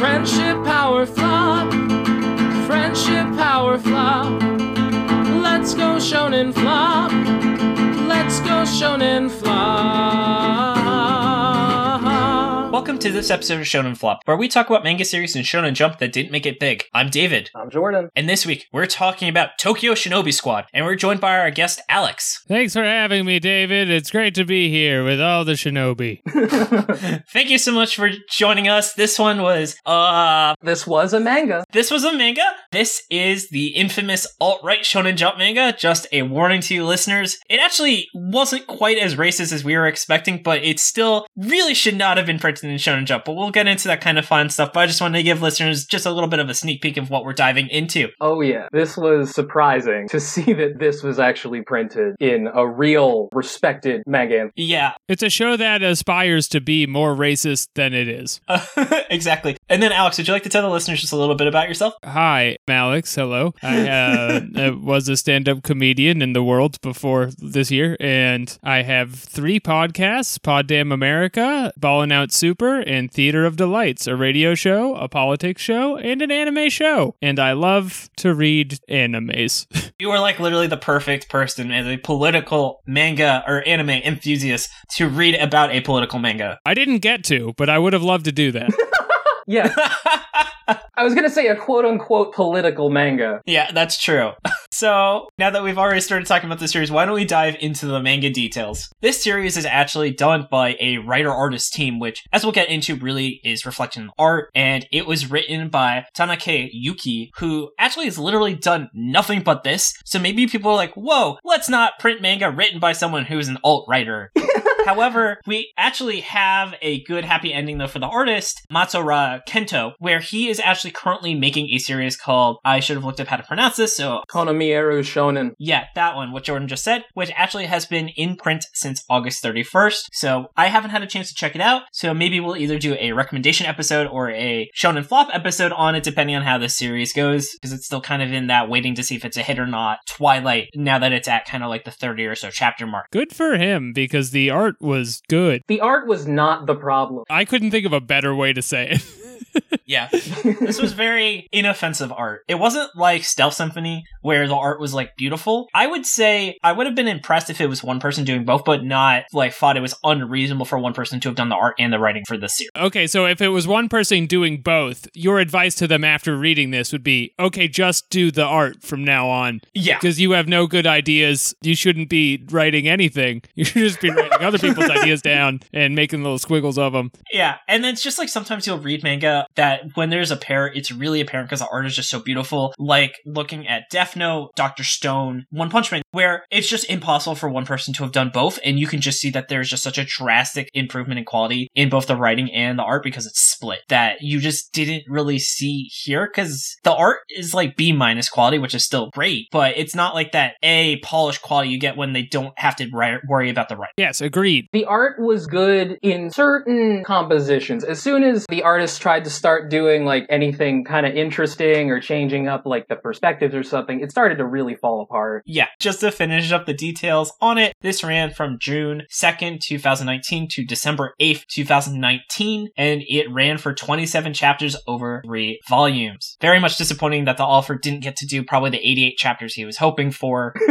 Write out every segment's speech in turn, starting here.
Friendship power flop. Friendship power flop. Let's go shonen flop. Let's go shonen flop. To this episode of Shonen Flop, where we talk about manga series and Shonen Jump that didn't make it big. I'm David, I'm Jordan. and this week we're talking about Tokyo Shinobi Squad, and we're joined by our guest Alex. Thanks for having me, David. It's great to be here with all the shinobi. Thank you so much for joining us. This one was uh This was a manga. this was a manga. This is the infamous alt-right Shonen Jump manga. Just a warning to you listeners. It actually wasn't quite as racist as we were expecting, but it still really should not have been printed in Shonen Jump. But we'll get into that kind of fun stuff. But I just wanted to give listeners just a little bit of a sneak peek of what we're diving into. Oh yeah, this was surprising to see that this was actually printed in a real, respected manga. Yeah, It's a show that aspires to be more racist than it is. exactly. And then, Alex, would you like to tell the listeners just a little bit about yourself? Hi, I'm Alex. Hello. I uh, was a stand up comedian in the world before this year, and I have three podcasts Pod Damn America, Ballin' Out Super, and Theater of Delights, a radio show, a politics show, and an anime show. And I love to read animes. You are like literally the perfect person as a political manga or anime enthusiast to read about a political manga. I didn't get to, but I would have loved to do that. Yeah, I was gonna say a quote unquote political manga. yeah, that's true. so, now that we've already started talking about the series, why don't we dive into the manga details? This series is actually done by a writer artist team, which, as we'll get into, really is reflecting on art, and it was written by Tanake Yuki, who actually has literally done nothing but this. So maybe people are like, whoa, let's not print manga written by someone who's an alt writer. However, we actually have a good happy ending though for the artist, Matsura Kento, where he is actually currently making a series called I should have looked up how to pronounce this, so Konomieru Shonen. yeah, that one, what Jordan just said, which actually has been in print since August 31st. So I haven't had a chance to check it out. So maybe we'll either do a recommendation episode or a Shonen Flop episode on it, depending on how this series goes, because it's still kind of in that waiting to see if it's a hit or not Twilight, now that it's at kind of like the 30 or so chapter mark. Good for him because the art was good. The art was not the problem. I couldn't think of a better way to say it. Yeah. this was very inoffensive art. It wasn't like Stealth Symphony where the art was like beautiful. I would say I would have been impressed if it was one person doing both, but not like thought it was unreasonable for one person to have done the art and the writing for this series. okay, so if it was one person doing both, your advice to them after reading this would be okay, just do the art from now on. Yeah. Because you have no good ideas. You shouldn't be writing anything. You should just be writing other people's ideas down and making little squiggles of them. Yeah. And then it's just like sometimes you'll read manga that when there's a pair, it's really apparent because the art is just so beautiful. Like looking at Death Note, Doctor Stone, One Punch Man, where it's just impossible for one person to have done both. And you can just see that there's just such a drastic improvement in quality in both the writing and the art because it's split that you just didn't really see here because the art is like B minus quality, which is still great, but it's not like that A polished quality you get when they don't have to ri- worry about the writing. Yes, agreed. The art was good in certain compositions. As soon as the artist tried to start doing like anything kind of interesting or changing up like the perspectives or something, it started to really fall apart. Yeah, just to finish up the details on it, this ran from June 2nd, 2019 to December 8th, 2019, and it ran for 27 chapters over three volumes. Very much disappointing that the author didn't get to do probably the 88 chapters he was hoping for.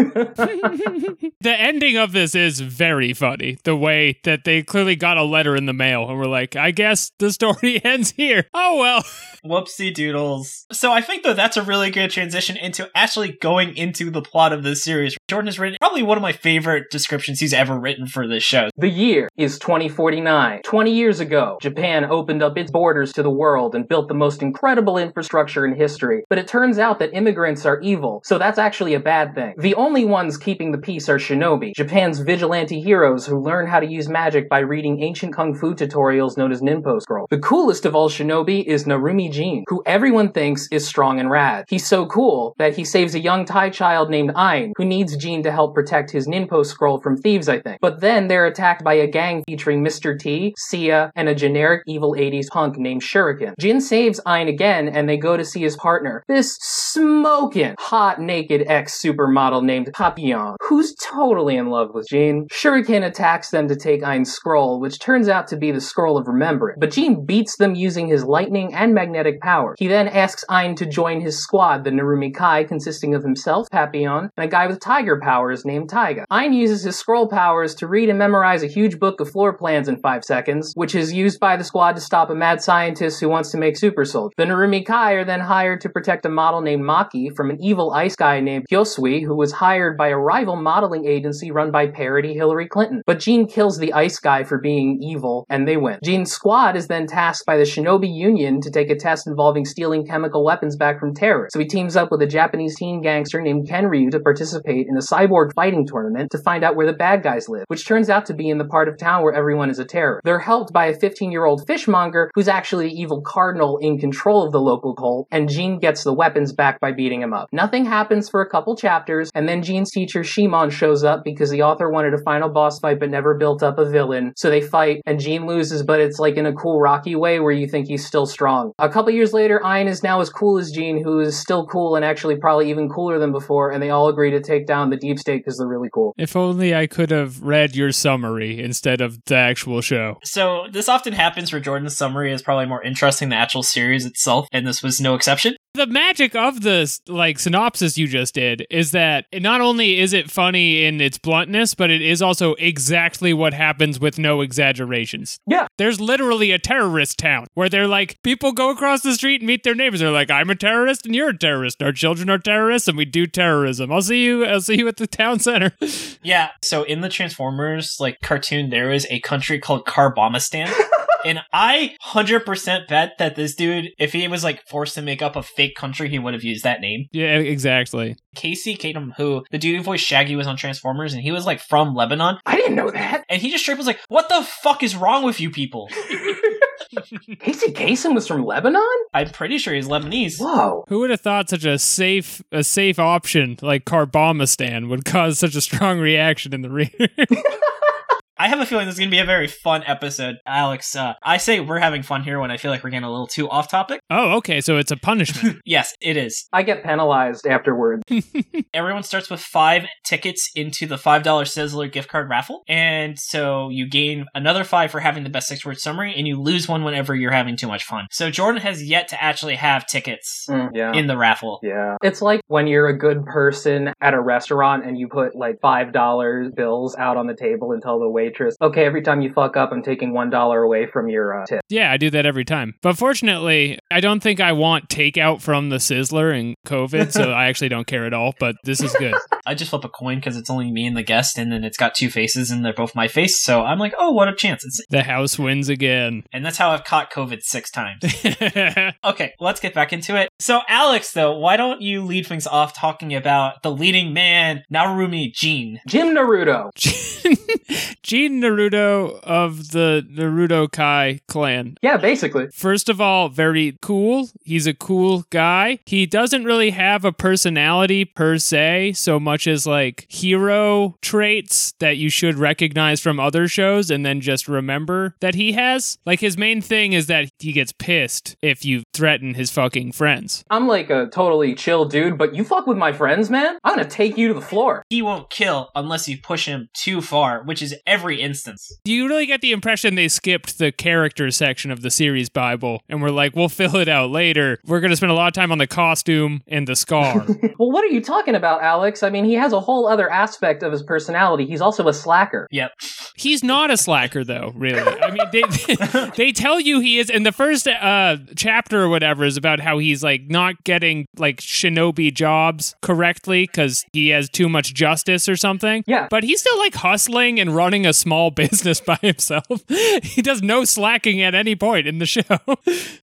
the ending of this is very funny. The way that they clearly got a letter in the mail and were like, I guess the story ends here. Oh well. Whoopsie doodles. So I think though that's a really good transition into actually going into the plot of this series. Jordan has written probably one of my favorite descriptions he's ever written for this show. The year is 2049. 20 years ago, Japan opened up its borders to the world and built the most incredible infrastructure in history. But it turns out that immigrants are evil, so that's actually a bad thing. The only ones keeping the peace are shinobi, Japan's vigilante heroes who learn how to use magic by reading ancient kung fu tutorials known as Ninpo Scroll. The coolest of all shinobi is Narumi Jin, who everyone thinks is strong and rad. He's so cool that he saves a young Thai child named Ain, who needs Jin to help protect his Ninpo scroll from thieves, I think. But then they're attacked by a gang featuring Mr. T, Sia, and a generic evil 80s punk named Shuriken. Jin saves Ain again, and they go to see his partner, this smoking, hot, naked ex-supermodel named Papillon, who's totally in love with Jin. Shuriken attacks them to take Ain's scroll, which turns out to be the Scroll of Remembrance. But Jin beats them using his lightning and magnetic power. He then asks Ein to join his squad, the Narumi Kai, consisting of himself, Papillon, and a guy with tiger powers named Taiga. Ein uses his scroll powers to read and memorize a huge book of floor plans in five seconds, which is used by the squad to stop a mad scientist who wants to make super soldiers. The Narumi Kai are then hired to protect a model named Maki from an evil ice guy named Hyosui, who was hired by a rival modeling agency run by parody Hillary Clinton. But Jean kills the ice guy for being evil, and they win. Jean's squad is then tasked by the Shinobi Union to take a test involving stealing chemical weapons back from terrorists. So he teams up with a Japanese teen gangster named Kenryu to participate in a cyborg fighting tournament to find out where the bad guys live, which turns out to be in the part of town where everyone is a terrorist. They're helped by a 15 year old fishmonger who's actually the evil cardinal in control of the local cult, and Jean gets the weapons back by beating him up. Nothing happens for a couple chapters, and then Jean's teacher Shimon shows up because the author wanted a final boss fight but never built up a villain. So they fight, and Jean loses, but it's like in a cool Rocky way where you think he's still strong. A couple years later, Ein is now as cool as Jean, who is still cool and actually probably even cooler than before, and they all agree to take down the deep state because they're really cool. If only I could have read your summary instead of the actual show. So this often happens where Jordan's summary is probably more interesting than the actual series itself, and this was no exception. The magic of the like synopsis you just did is that not only is it funny in its bluntness, but it is also exactly what happens with no exaggerations. Yeah. There's literally a terrorist town where they're like people go across the street and meet their neighbors. They're like, "I'm a terrorist and you're a terrorist. Our children are terrorists and we do terrorism. I'll see you. I'll see you at the town center." Yeah. So in the Transformers like cartoon, there is a country called Carbomistan. and I 100% bet that this dude, if he was like forced to make up a fake country, he would have used that name. yeah, exactly. Casey Kasem, who the dude who voiced Shaggy was on Transformers, and he was like from Lebanon. I didn't know that. And he just straight was like, What the fuck is wrong with you people? Casey Kasem was from Lebanon? I'm pretty sure he's Lebanese. Whoa. Who would have thought such a safe a safe option like Carbomistan would cause such a strong reaction in the reader? I have a feeling this is going to be a very fun episode. Alex, uh, I say we're having fun here when I feel like we're getting a little too off topic. oh, okay, so it's a punishment. Yes, it is. I get penalized afterwards. Everyone starts with five tickets into the $5 Sizzler gift card raffle. And so you gain another five for having the best six word summary, and you lose one whenever you're having too much fun. So Jordan has yet to actually have tickets Mm, yeah. in the raffle. Yeah. It's like when you're a good person at a restaurant and you put like $5 bills out on the table and tell the waitress, okay, every time you fuck up, I'm taking $1 away from your uh, tip. yeah, I do that every time. But fortunately, I don't think I want takeout from the Sizzler and COVID, so I actually don't care at all. But this is good. I just flip a coin because it's only me and the guest, and then it's got two faces, and they're both my face. So I'm like, oh, what a chance! It's, the house wins again. and that's how I've caught COVID six times. Okay, let's get back into it. So, Alex, though, why don't you lead things off talking about the leading man, Narumi Jean? Jim Naruto. Gene Naruto of the Naruto Kai clan. Yeah, basically. First of all, very cool. He's a cool guy. He doesn't really have a personality per se, so much as like hero traits that you should recognize from other shows and then just remember that he has. Like his main thing is that he gets pissed if you threaten his fucking friends. I'm like a totally chill dude, but you fuck with my friends, man? I'm gonna take you to the floor. He won't kill unless you push him too far, which is every instance. Do you really get the impression they skipped the character section of the series Bible and were like, we'll fill it out later? We're going to spend a lot of time on the costume and the scar. Well, what are you talking about, Alex? I mean, he has a whole other aspect of his personality. He's also a slacker. Yep. He's not a slacker, though, really. I mean, they, they tell you he is. And the first uh, chapter or whatever is about how he's like not getting like shinobi jobs correctly because he has too much justice or something. Yeah. But he's still like hustling and running a small business by himself. he does no slacking at any point in the show.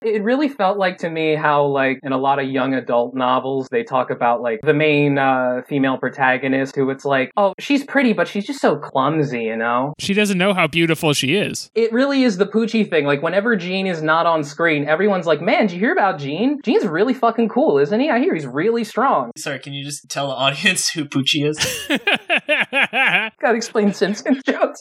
It really felt like to me how, like, in a lot of young adult novels, they talk about, like, the main uh, female protagonist who it's like, oh, she's pretty, but she's just so clumsy, you know? She doesn't know how beautiful she is. It really is the Poochie thing. Like, whenever Gene is not on screen, everyone's like, man, did you hear about Gene? Gene's really fucking cool, isn't he? I hear he's really strong. Sorry, can you just tell the audience who Poochie is? Gotta explain Simpsons jokes.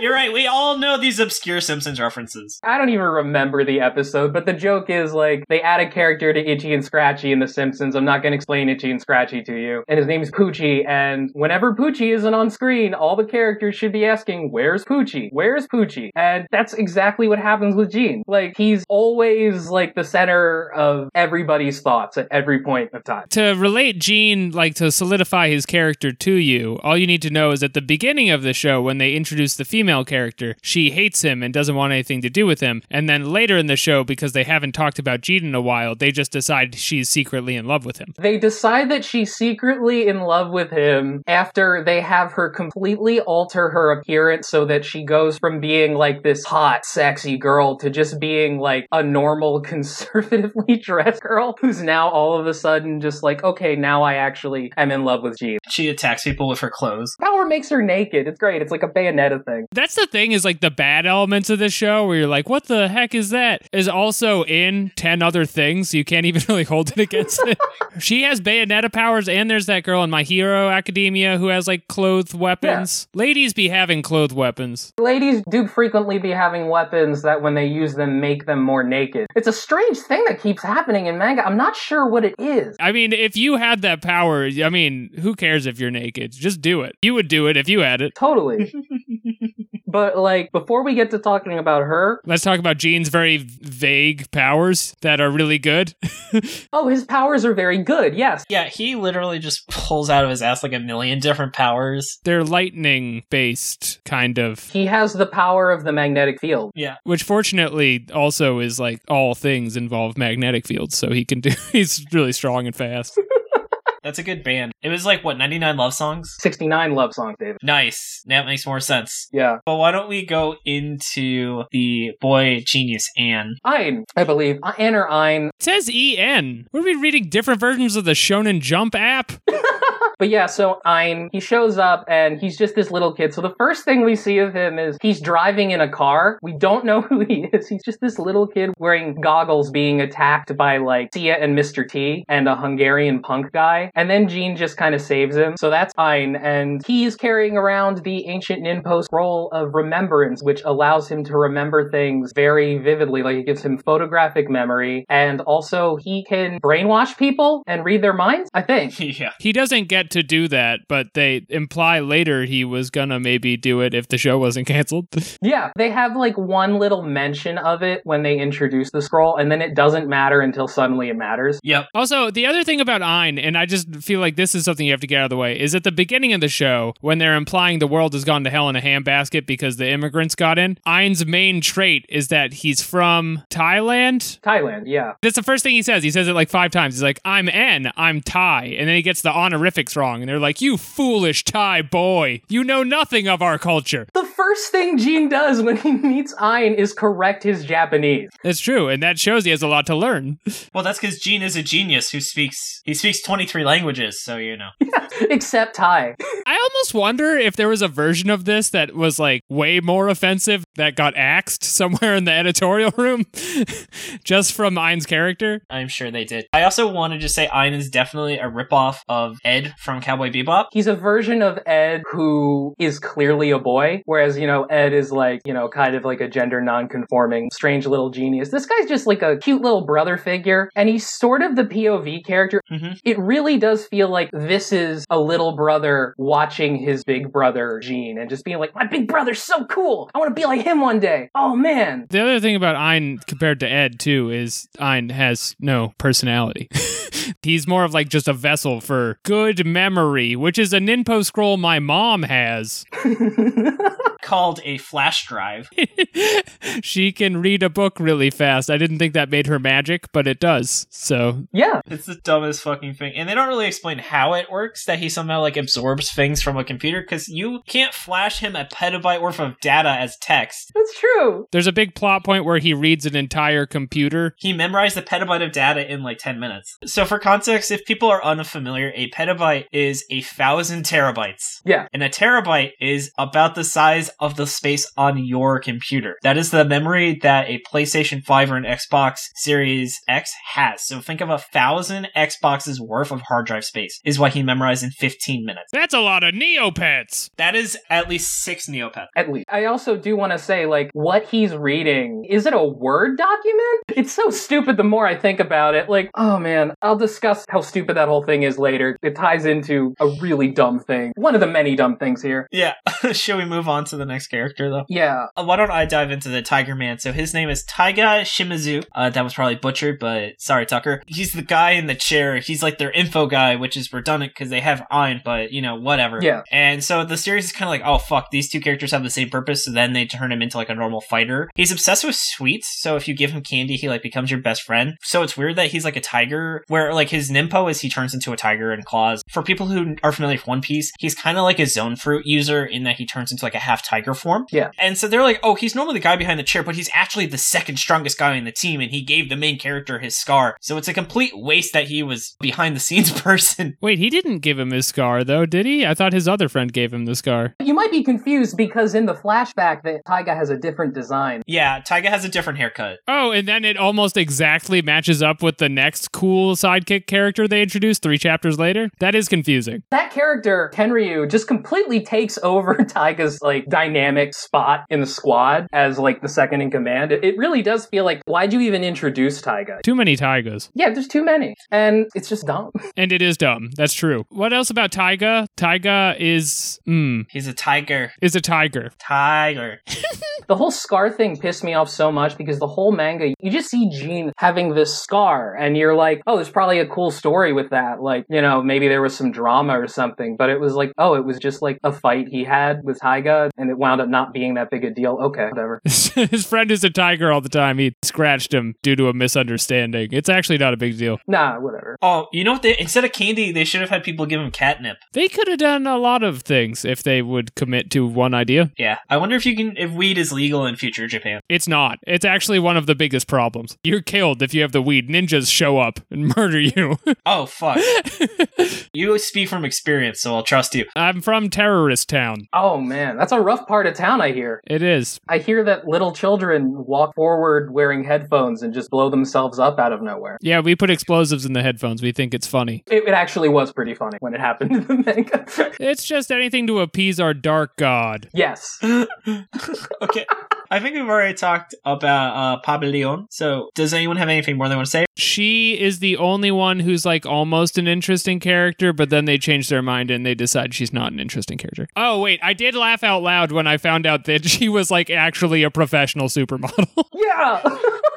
You're right. We all know these obscure Simpsons references. I don't even remember the episode, but the joke is like they add a character to Itchy and Scratchy in The Simpsons. I'm not going to explain Itchy and Scratchy to you. And his name's Poochie. And whenever Poochie isn't on screen, all the characters should be asking, Where's Poochie? Where's Poochie? And that's exactly what happens with Gene. Like he's always like the center of everybody's thoughts at every point of time. to relate Gene, like to solidify his character to you, all you need to know is at the beginning of the show, when they introduce the female character, she hates him and doesn't want anything to do with him. And then later in the show, because they haven't talked about Gene in a while, they just decide she's secretly in love with him. They decide that she's secretly in love with him after they have her completely alter her appearance so that she goes from being like this hot, sexy girl to just being like a normal, conservatively dressed girl who's now all of a sudden just like, okay, now I actually am in love with Jean. She attacks people with her clothes. Power makes her naked. It's great. It's like a Bayonetta thing. That's the thing is like the bad elements of this show where you're like, what the heck is that? Is also in 10 other things. So you can't even really hold it against it. she has Bayonetta powers, and there's that girl in My Hero Academia who has like clothed weapons. Ladies be having clothed weapons. Ladies do frequently be having weapons that when they use them make them more naked. It's a strange thing that keeps happening in manga. I'm not sure what it is. I mean, if you had that power, I mean, who cares if you're naked? Just do it. You would do it if you had it. Totally. but like before we get to talking about her, Let's talk about Gene's very vague powers that are really good. oh, his powers are very good. Yes. Yeah, he literally just pulls out of his ass like a million different powers. They're lightning based, kind of. He has the power of the magnetic field. Yeah. Which fortunately also is like all things involve magnetic fields, so he can do. He's really strong and fast. That's a good band. It was like, what, 99 love songs? 69 love songs, David. Nice. Now that makes more sense. Yeah. But why don't we go into the boy genius Anne? Ein, I believe. Uh, Ein or Ein. It says En. What are we reading? Different versions of the Shonen Jump app? But yeah, so Ein, he shows up and he's just this little kid. So the first thing we see of him is he's driving in a car. We don't know who he is. He's just this little kid wearing goggles being attacked by like Sia and Mr. T and a Hungarian punk guy. And then Jean just kind of saves him. So that's Ein. And he's carrying around the ancient Ninpo scroll of remembrance, which allows him to remember things very vividly. Like it gives him photographic memory. And also he can brainwash people and read their minds, I think. yeah. He doesn't get to do that, but they imply later he was gonna maybe do it if the show wasn't canceled. Yeah, they have like one little mention of it when they introduce the scroll, and then it doesn't matter until suddenly it matters. Yep. Also, the other thing about Ein, and I just feel like this is something you have to get out of the way, is at the beginning of the show, when they're implying the world has gone to hell in a handbasket because the immigrants got in, Ein's main trait is that he's from Thailand. Thailand, yeah. That's the first thing he says. He says it like five times. He's like, I'm N, I'm Thai. And then he gets the honorifics wrong. And they're like, You foolish Thai boy. You know nothing of our culture. The first thing Gene does when he meets Ein is correct his Japanese. That's true. And that shows he has a lot to learn. Well, that's because Gene is a genius who speaks, he speaks 23 languages, so you know. Except Thai. I almost wonder if there was a version of this that was like way more offensive that got axed somewhere in the editorial room just from Ein's character. I'm sure they did. I also want to just say Ein is definitely a ripoff of Ed from Cowboy Bebop. He's a version of Ed who is clearly a boy, whereas, you know, Ed is like, you know, kind of like a gender non-conforming, strange little genius. This guy's just like a cute little brother figure, and he's sort of the POV character. Mhm. It really does feel like this is a little brother watching his big brother, Gene, and just being like, my big brother's so cool! I want to be like him one day! Oh man! The other thing about Ein compared to Ed, too, is Ein has no personality. He's more of like just a vessel for good memory, which is a Ninpo scroll my mom has. Called a flash drive. she can read a book really fast. I didn't think that made her magic, but it does. So Yeah, It's the dumbest fucking thing. And they don't really explain how it works, that he somehow like absorbs things from a computer, because you can't flash him a petabyte worth of data as text. that's true. there's a big plot point where he reads an entire computer. He memorized a petabyte of data in like 10 minutes. So for context, if people are unfamiliar, a petabyte is a thousand terabytes. Yeah. And a terabyte is about the size of the space on your computer. That is the memory that a PlayStation 5 or an Xbox Series X has. So think of a thousand Xboxes worth of hard drive space is what he memorized in 15 minutes. That's a lot of Neopets. That is at least six Neopets. At least. I also do want to say, like, what he's reading, is it a Word document? It's so stupid the more I think about it. Like, oh man, I'll discuss how stupid that whole thing is later. It ties into a really dumb thing. One of the many dumb things here. Yeah. Shall we move on to the next character though? Yeah. Uh, Why don't I dive into the Tiger Man? So his name is Taiga Shimizu. Uh, that was probably butchered, but sorry, Tucker. He's the guy in the chair. He's like their info guy, which is redundant because they have Ein, but you know, whatever. Yeah. And so the series is kind of like, oh fuck, these two characters have the same purpose. So then they turn him into like a normal fighter. He's obsessed with sweets. So if you give him candy, he like becomes your best friend. So it's weird that he's like a tiger, where like his Ninpo is he turns into a tiger and claws. For people who are familiar with One Piece, he's kind of like a Zoan fruit user in that he turns into like a half tiger form. Yeah. And so they're like, oh, he's normally the guy behind the chair, but he's actually the second strongest guy in the team, and he gave the main character his scar. So it's a complete waste that he was behind the scenes person. Wait, he didn't give him his scar though, did he? I thought his other friend gave him the scar. You might be confused because in the flashback, that Taiga has a different design. Yeah, Taiga has a different haircut. Oh, and then it almost exactly matches up with the next cool sidekick character they introduced three chapters later. That is confusing. That character, Kenryu, just completely takes over Taiga's like dynamic spot in the squad as like the second in command. It, it really does feel like why'd you even introduce Taiga? Too many Tigers. Yeah, there's too many. And it's just dumb. And it is dumb. That's true. What else about Taiga? Taiga is mm, He's a tiger. is a tiger. Tiger. The whole scar thing pissed me off so much because the whole manga, you just see Jean having this scar and you're like, oh, there's probably a cool story with that. Like, you know, maybe there was some drama or something, but it was like, oh, it was just like a fight he had with Taiga and it wound up not being that big a deal. Okay, whatever. His friend is a tiger all the time. He scratched him due to a misunderstanding. It's actually not a big deal. Nah, whatever. Oh, you know what? They, instead of candy, they should have had people give him catnip. They could have done a lot of things if they would commit to one idea. Yeah. I wonder if you can, if weed is legal in future Japan. It's not. It's actually one of the biggest problems. You're killed if you have the weed. Ninjas show up and murder you. Oh, fuck. you speak from experience, so I'll trust you. I'm from terrorist town. Oh man, that's a rough part of town, I hear. It is. I hear that little children walk forward wearing headphones and just blow themselves up out of nowhere. Yeah, we put explosives in the headphones. We think it's funny. It, it actually was pretty funny when it happened in the manga. It's just anything to appease our dark god. yes. okay. I think we've already talked about uh, Papillon. So, does anyone have anything more they want to say? She is the only one who's like almost an interesting character, but then they change their mind and they decide she's not an interesting character. Oh, wait, I did laugh out loud when I found out that she was like actually a professional supermodel. Yeah.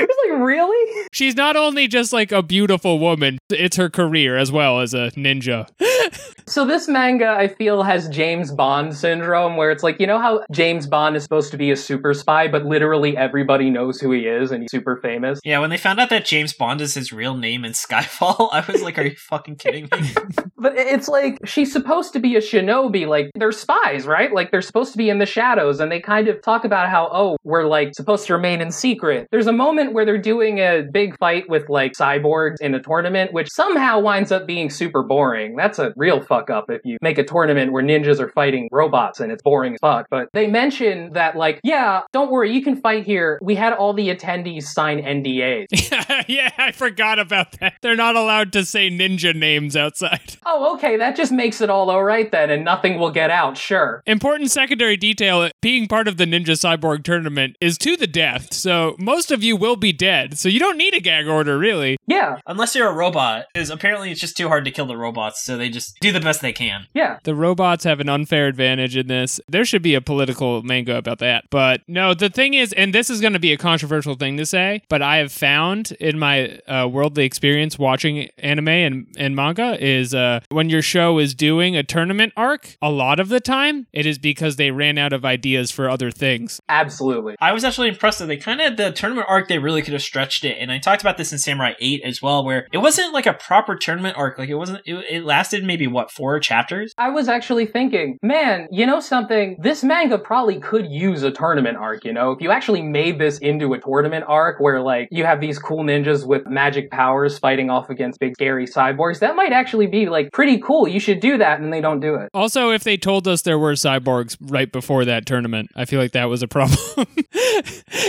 it's like, really? She's not only just like a beautiful woman, it's her career as well as a ninja. So this manga, I feel, has James Bond syndrome, where it's like, you know how James Bond is supposed to be a super spy, but literally everybody knows who he is and he's super famous? Yeah, when they found out that James Bond is his real name in Skyfall, I was like, are you fucking kidding me? But it's like, she's supposed to be a shinobi, like, they're spies, right? Like, they're supposed to be in the shadows, and they kind of talk about how, oh, we're like supposed to remain in secret. There's a moment where they're doing a big fight with like cyborgs in a tournament, which somehow winds up being super boring. That's a real fuck up if you make a tournament where ninjas are fighting robots and it's boring as fuck. But they mention that, like, yeah, don't worry, you can fight here. We had all the attendees sign NDAs. yeah, I forgot about that. They're not allowed to say ninja names outside. oh, okay, that just makes it all alright then, and nothing will get out, sure. Important secondary detail being part of the Ninja Cyborg tournament is to the death, so most of you will be dead, so you don't need a gag order, really. Yeah, Unless you're a robot, because apparently it's just too hard to kill the robots, so they just do the best they can. yeah. The robots have an unfair advantage in this. There should be a political manga about that. But no, the thing is, and this is going to be a controversial thing to say, but I have found in my uh, worldly experience watching anime and, and manga is uh, when your show is doing a tournament arc, a lot of the time it is because they ran out of ideas for other things. Absolutely. I was actually impressed that they kind of, the tournament arc, they really could have stretched it. And I talked about this in Samurai 8 as well, where it wasn't like a proper tournament arc. Like it wasn't, it, it lasted maybe maybe what four chapters. I was actually thinking, man, you know something? This manga probably could use a tournament arc, you know? If you actually made this into a tournament arc where, like, you have these cool ninjas with magic powers fighting off against big scary cyborgs, that might actually be, like, pretty cool. You should do that, and they don't do it. Also, if they told us there were cyborgs right before that tournament, I feel like that was a problem.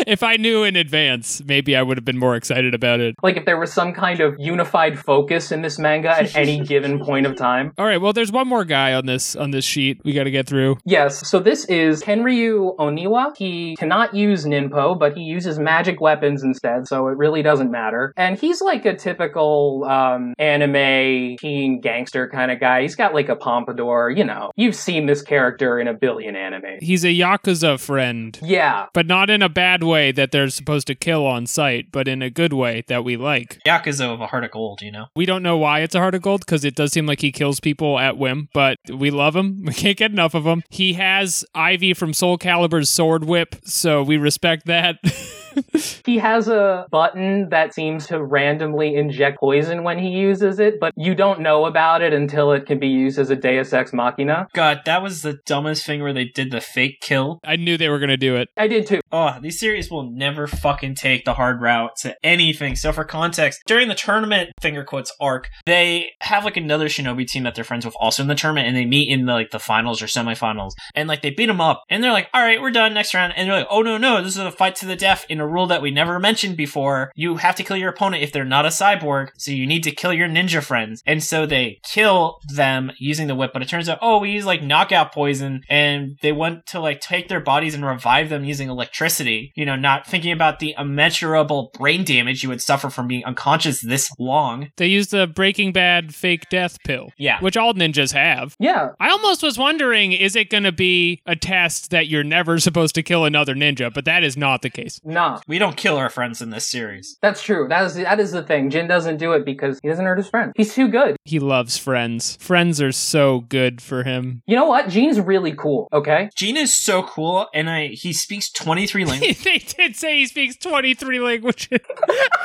if I knew in advance, maybe I would have been more excited about it. Like, if there was some kind of unified focus in this manga at any given point of time. All right, well, there's one more guy on this on this sheet we got to get through. Yes, so this is Kenryu Oniwa. He cannot use Ninpo, but he uses magic weapons instead, so it really doesn't matter. And he's like a typical um, anime teen gangster kind of guy. He's got like a pompadour, you know. You've seen this character in a billion anime. He's a yakuza friend, Yeah, but not in a bad way that they're supposed to kill on sight, but in a good way that we like. Yakuza of a heart of gold, you know. We don't know why it's a heart of gold because it does seem like he kills people at whim, but we love him. We can't get enough of him. He has Ivy from Soul Calibur's sword whip, so we respect that. he has a button that seems to randomly inject poison when he uses it, but you don't know about it until it can be used as a Deus Ex Machina. God, that was the dumbest thing where they did the fake kill. I knew they were going to do it. I did too. Oh, these series will never fucking take the hard route to anything. So for context, during the tournament finger quotes arc, they have like another shinobi team that they're friends with also in the tournament and they meet in the, like the finals or semifinals and like they beat them up and they're like, all right, we're done next round. And they're like, oh no, no, this is a fight to the death in a rule that we never mentioned before. You have to kill your opponent if they're not a cyborg. So you need to kill your ninja friends. And so they kill them using the whip, but it turns out, oh, we use like knockout poison and they want to like take their bodies and revive them using electricity, you know, not thinking about the immeasurable brain damage you would suffer from being unconscious this long. They used the Breaking Bad fake death pill, Yeah. which all ninjas have. Yeah, I almost was wondering is it going to be a test that you're never supposed to kill another ninja, but that is not the case. Nah. We don't kill our friends in this series. That's true. That is that is the thing. Jin doesn't do it because he doesn't hurt his friend. He's too good. He loves friends. Friends are so good for him. You know what? Jin's really cool. Okay. Gene is so cool, and I he speaks 23 languages. they did say he speaks 23 languages.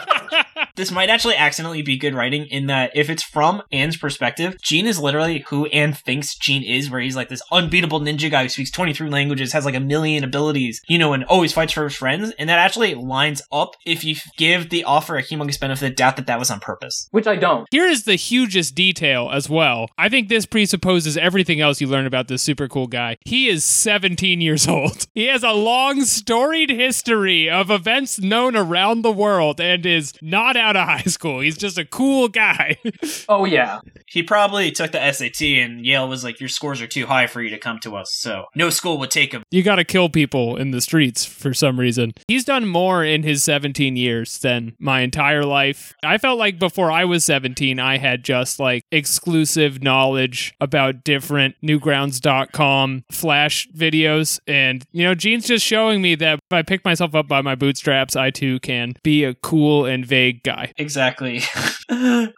this might actually accidentally be good writing in that if it's from Anne's perspective, Gene is literally who Anne thinks Gene is, where he's like this unbeatable ninja guy who speaks 23 languages, has like a million abilities, you know, and always fights for his friends. And that actually lines up if you give the offer a humongous benefit of the doubt that that was on purpose. Which I don't. Here is the hugest detail as well. I think this presupposes everything else you learn about this super cool guy. He is 17 years old. He has a long, storied history of events known around the world and is not out of high school. He's just a cool guy. Oh yeah. He probably took the SAT and Yale was like, your scores are too high for you to come to us. So no school would take him. you gotta kill people in the streets for some reason. He's done more in his 17 years than my entire life. I felt like before I was 17, I had just like exclusive knowledge about different newgrounds.com flash videos. And, you know, Gene's just showing me that I pick myself up by my bootstraps, I too can be a cool and vague guy. Exactly.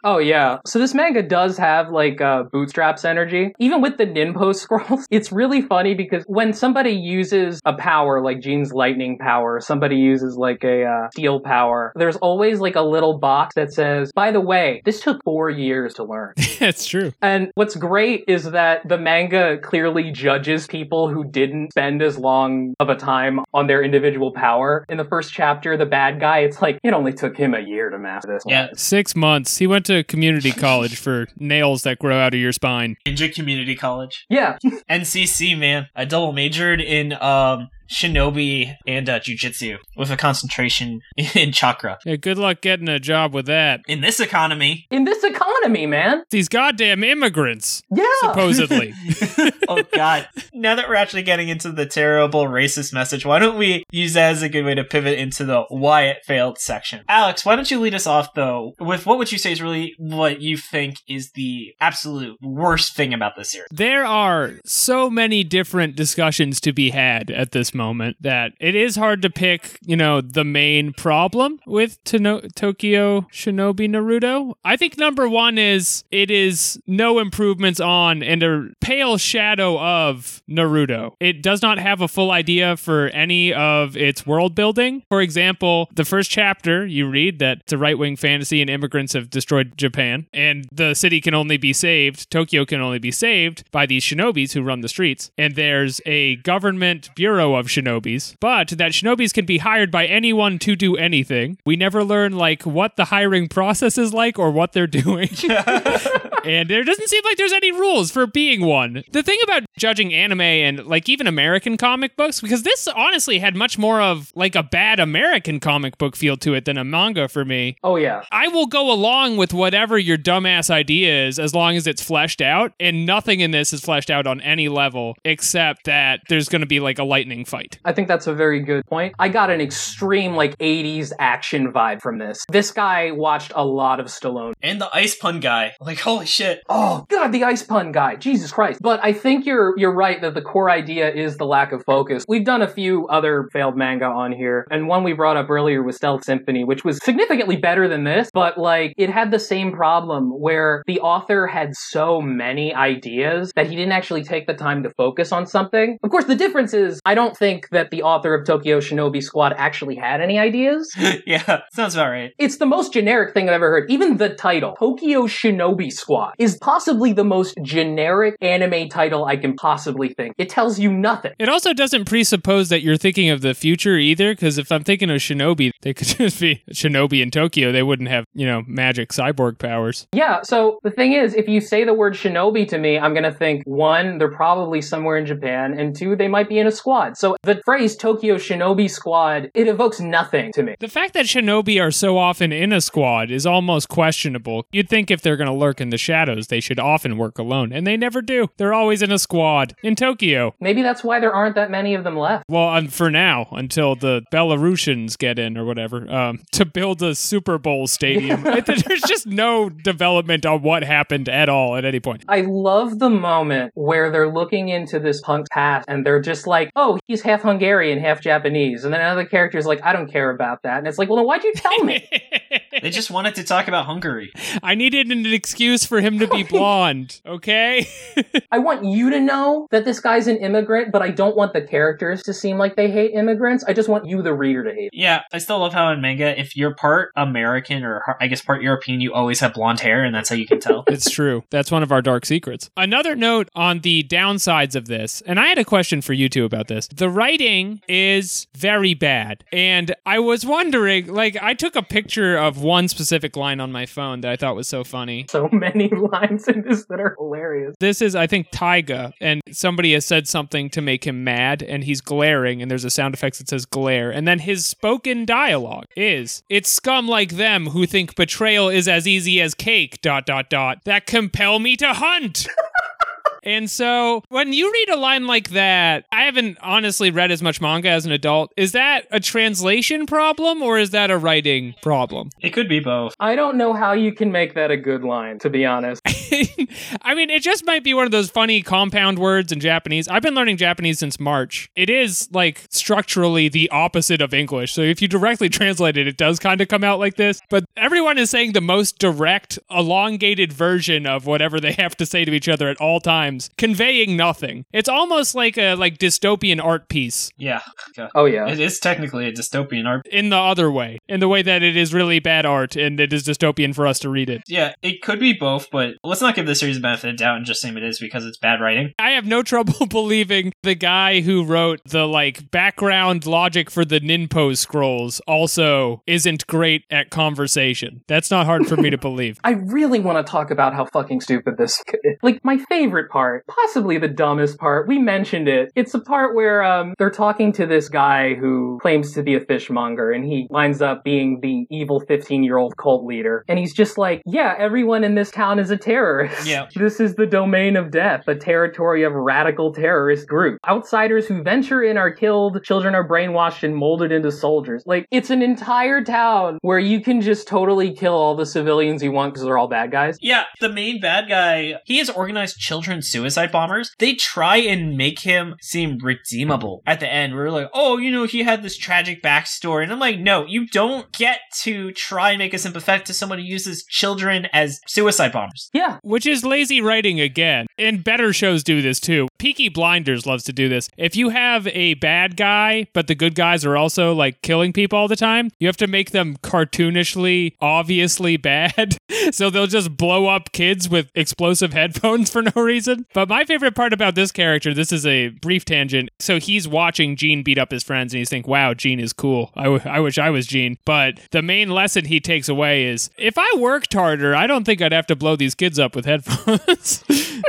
Oh yeah. So this manga does have like uh, bootstraps energy. Even with the Ninpo scrolls, it's really funny because when somebody uses a power like Jean's lightning power, somebody uses like a uh, steel power, there's always like a little box that says, by the way, this took four years to learn. That's true. And what's great is that the manga clearly judges people who didn't spend as long of a time on their individual power. In the first chapter, the bad guy, it's like it only took him a year to master this. yeah. Six months. He went to community college for nails that grow out of your spine. Ninja Community College. Yeah. NCC, man. I double majored in um shinobi and uh, jujitsu with a concentration in chakra. Yeah, good luck getting a job with that. In this economy, In this economy, man. These goddamn immigrants, Yeah. supposedly. oh god. Now that we're actually getting into the terrible racist message, why don't we use that as a good way to pivot into the why it failed section? Alex, why don't you lead us off though with what would you say is really what you think is the absolute worst thing about this series? there are so many different discussions to be had at this moment that it is hard to pick, you know, the main problem with Tokyo Shinobi Naruto. I think number one is it is no improvements on and a pale shadow of Naruto. It does not have a full idea for any of its world building. For example, the first chapter you read that it's a right wing fantasy and immigrants have destroyed Japan, and the city can only be saved, Tokyo can only be saved by these shinobis who run the streets. And there's a government bureau of shinobis, but that shinobis can be hired by anyone to do anything. We never learn like what the hiring process is like or what they're doing. and there doesn't seem like there's any rules for being one. The thing about judging anime and like even American comic books, because this honestly had much more of like a bad American comic book feel to it than a manga for me. Oh yeah. I will go along with whatever your dumbass idea is as long as it's fleshed out, and nothing in this is fleshed out on any level except that there's going to be like a lightning fight. I think that's a very good point. I got an extreme like 80s action vibe from this. This guy watched a lot of Stallone. And the ice pun guy. Like, holy shit. Oh god, the ice pun guy. Jesus Christ. But I think you're you're right that the core idea is the lack of focus. We've done a few other failed manga on here, and one we brought up earlier was Stealth Symphony, which was significantly better than this, but like it had the same problem where the author had so many ideas that he didn't actually take the time to focus on something. Of course, the difference is I don't think that the author of Tokyo Shinobi Squad actually had any ideas. yeah, sounds about right. It's the most generic thing I've ever heard. Even the title, Tokyo Shinobi Squad, is possibly the most generic anime title I can possibly think. It tells you nothing. It also doesn't presuppose that you're thinking of the future either, because if I'm thinking of Shinobi, they could just be Shinobi in Tokyo. They wouldn't have, you know, magic cyborg powers. Yeah, so the thing is, if you say the word shinobi to me, I'm gonna think one, they're probably somewhere in Japan, and two, they might be in a squad. So the phrase Tokyo Shinobi Squad, it evokes nothing to me. The fact that Shinobi are so often in a squad is almost questionable. You'd think if they're going to lurk in the shadows, they should often work alone, and they never do. They're always in a squad in Tokyo. Maybe that's why there aren't that many of them left. Well, um, for now, until the Belarusians get in or whatever, um, to build a Super Bowl stadium. There's just no development on what happened at all at any point. I love the moment where they're looking into this punk's past and they're just like, oh, he's half Hungarian, half Japanese. And then another character is like, I don't care about that. And it's like, well, then why'd you tell me? They just wanted to talk about Hungary. I needed an excuse for him to be blonde, okay? I want you to know that this guy's an immigrant, but I don't want the characters to seem like they hate immigrants. I just want you, the reader, to hate. Him. Yeah, I still love how in manga, if you're part American or I guess part European, you always have blonde hair, and that's how you can tell. It's true. That's one of our dark secrets. Another note on the downsides of this, and I had a question for you two about this. The writing is very bad. And I was wondering, like, I took a picture of one specific line on my phone that I thought was so funny. So many lines in this that are hilarious. This is, I think, Taiga, and somebody has said something to make him mad, and he's glaring, and there's a sound effect that says glare. And then his spoken dialogue is, It's scum like them who think betrayal is as easy as cake, dot, dot, dot, that compel me to hunt. And so when you read a line like that, I haven't honestly read as much manga as an adult. Is that a translation problem or is that a writing problem? It could be both. I don't know how you can make that a good line, to be honest. I mean, it just might be one of those funny compound words in Japanese. I've been learning Japanese since March. It is like structurally the opposite of English. So if you directly translate it, it does kind of come out like this. But everyone is saying the most direct, elongated version of whatever they have to say to each other at all times, conveying nothing. It's almost like a like dystopian art piece Yeah. Okay. Oh, yeah. It is technically a dystopian art. in the other way, in the way that it is really bad art and it is dystopian for us to read it. Yeah, it could be both, but let's not give the series the benefit of doubt and just assume it is because it's bad writing. I have no trouble believing the guy who wrote the like background logic for the Ninpo scrolls also isn't great at conversation. That's not hard for me to believe. I really want to talk about how fucking stupid this is. Like, my favorite part, possibly the dumbest part, we mentioned it. It's the part where um, they're talking to this guy who claims to be a fishmonger, and he winds up being the evil 15 year old cult leader. And he's just like, yeah, everyone in this town is a terrorist. Yeah. This is the domain of death, a territory of radical terrorist group. Outsiders who venture in are killed, children are brainwashed and molded into soldiers. Like, it's an entire town where you can just totally kill all the civilians you want because they're all bad guys. Yeah, the main bad guy, he has organized children's suicide bombers, they try and make him seem redeemable at the end. We're like, oh, you know, he had this tragic backstory. And I'm like, no, you don't get to try and make a sympathetic to someone who uses children as suicide bombers. Yeah. Which is lazy writing again. And better shows do this too. Peaky Blinders loves to do this. If you have a bad guy, but the good guys are also like killing people all the time, you have to make them cartoonishly, obviously bad. so they'll just blow up kids with explosive headphones for no reason. But my favorite part about this character, this is a brief tangent. So he's watching Gene beat up his friends and he's think, wow, Gene is cool. I, w- I wish I was Gene. But the main lesson he takes away is if I worked harder, I don't think I'd have to blow these kids up with headphones.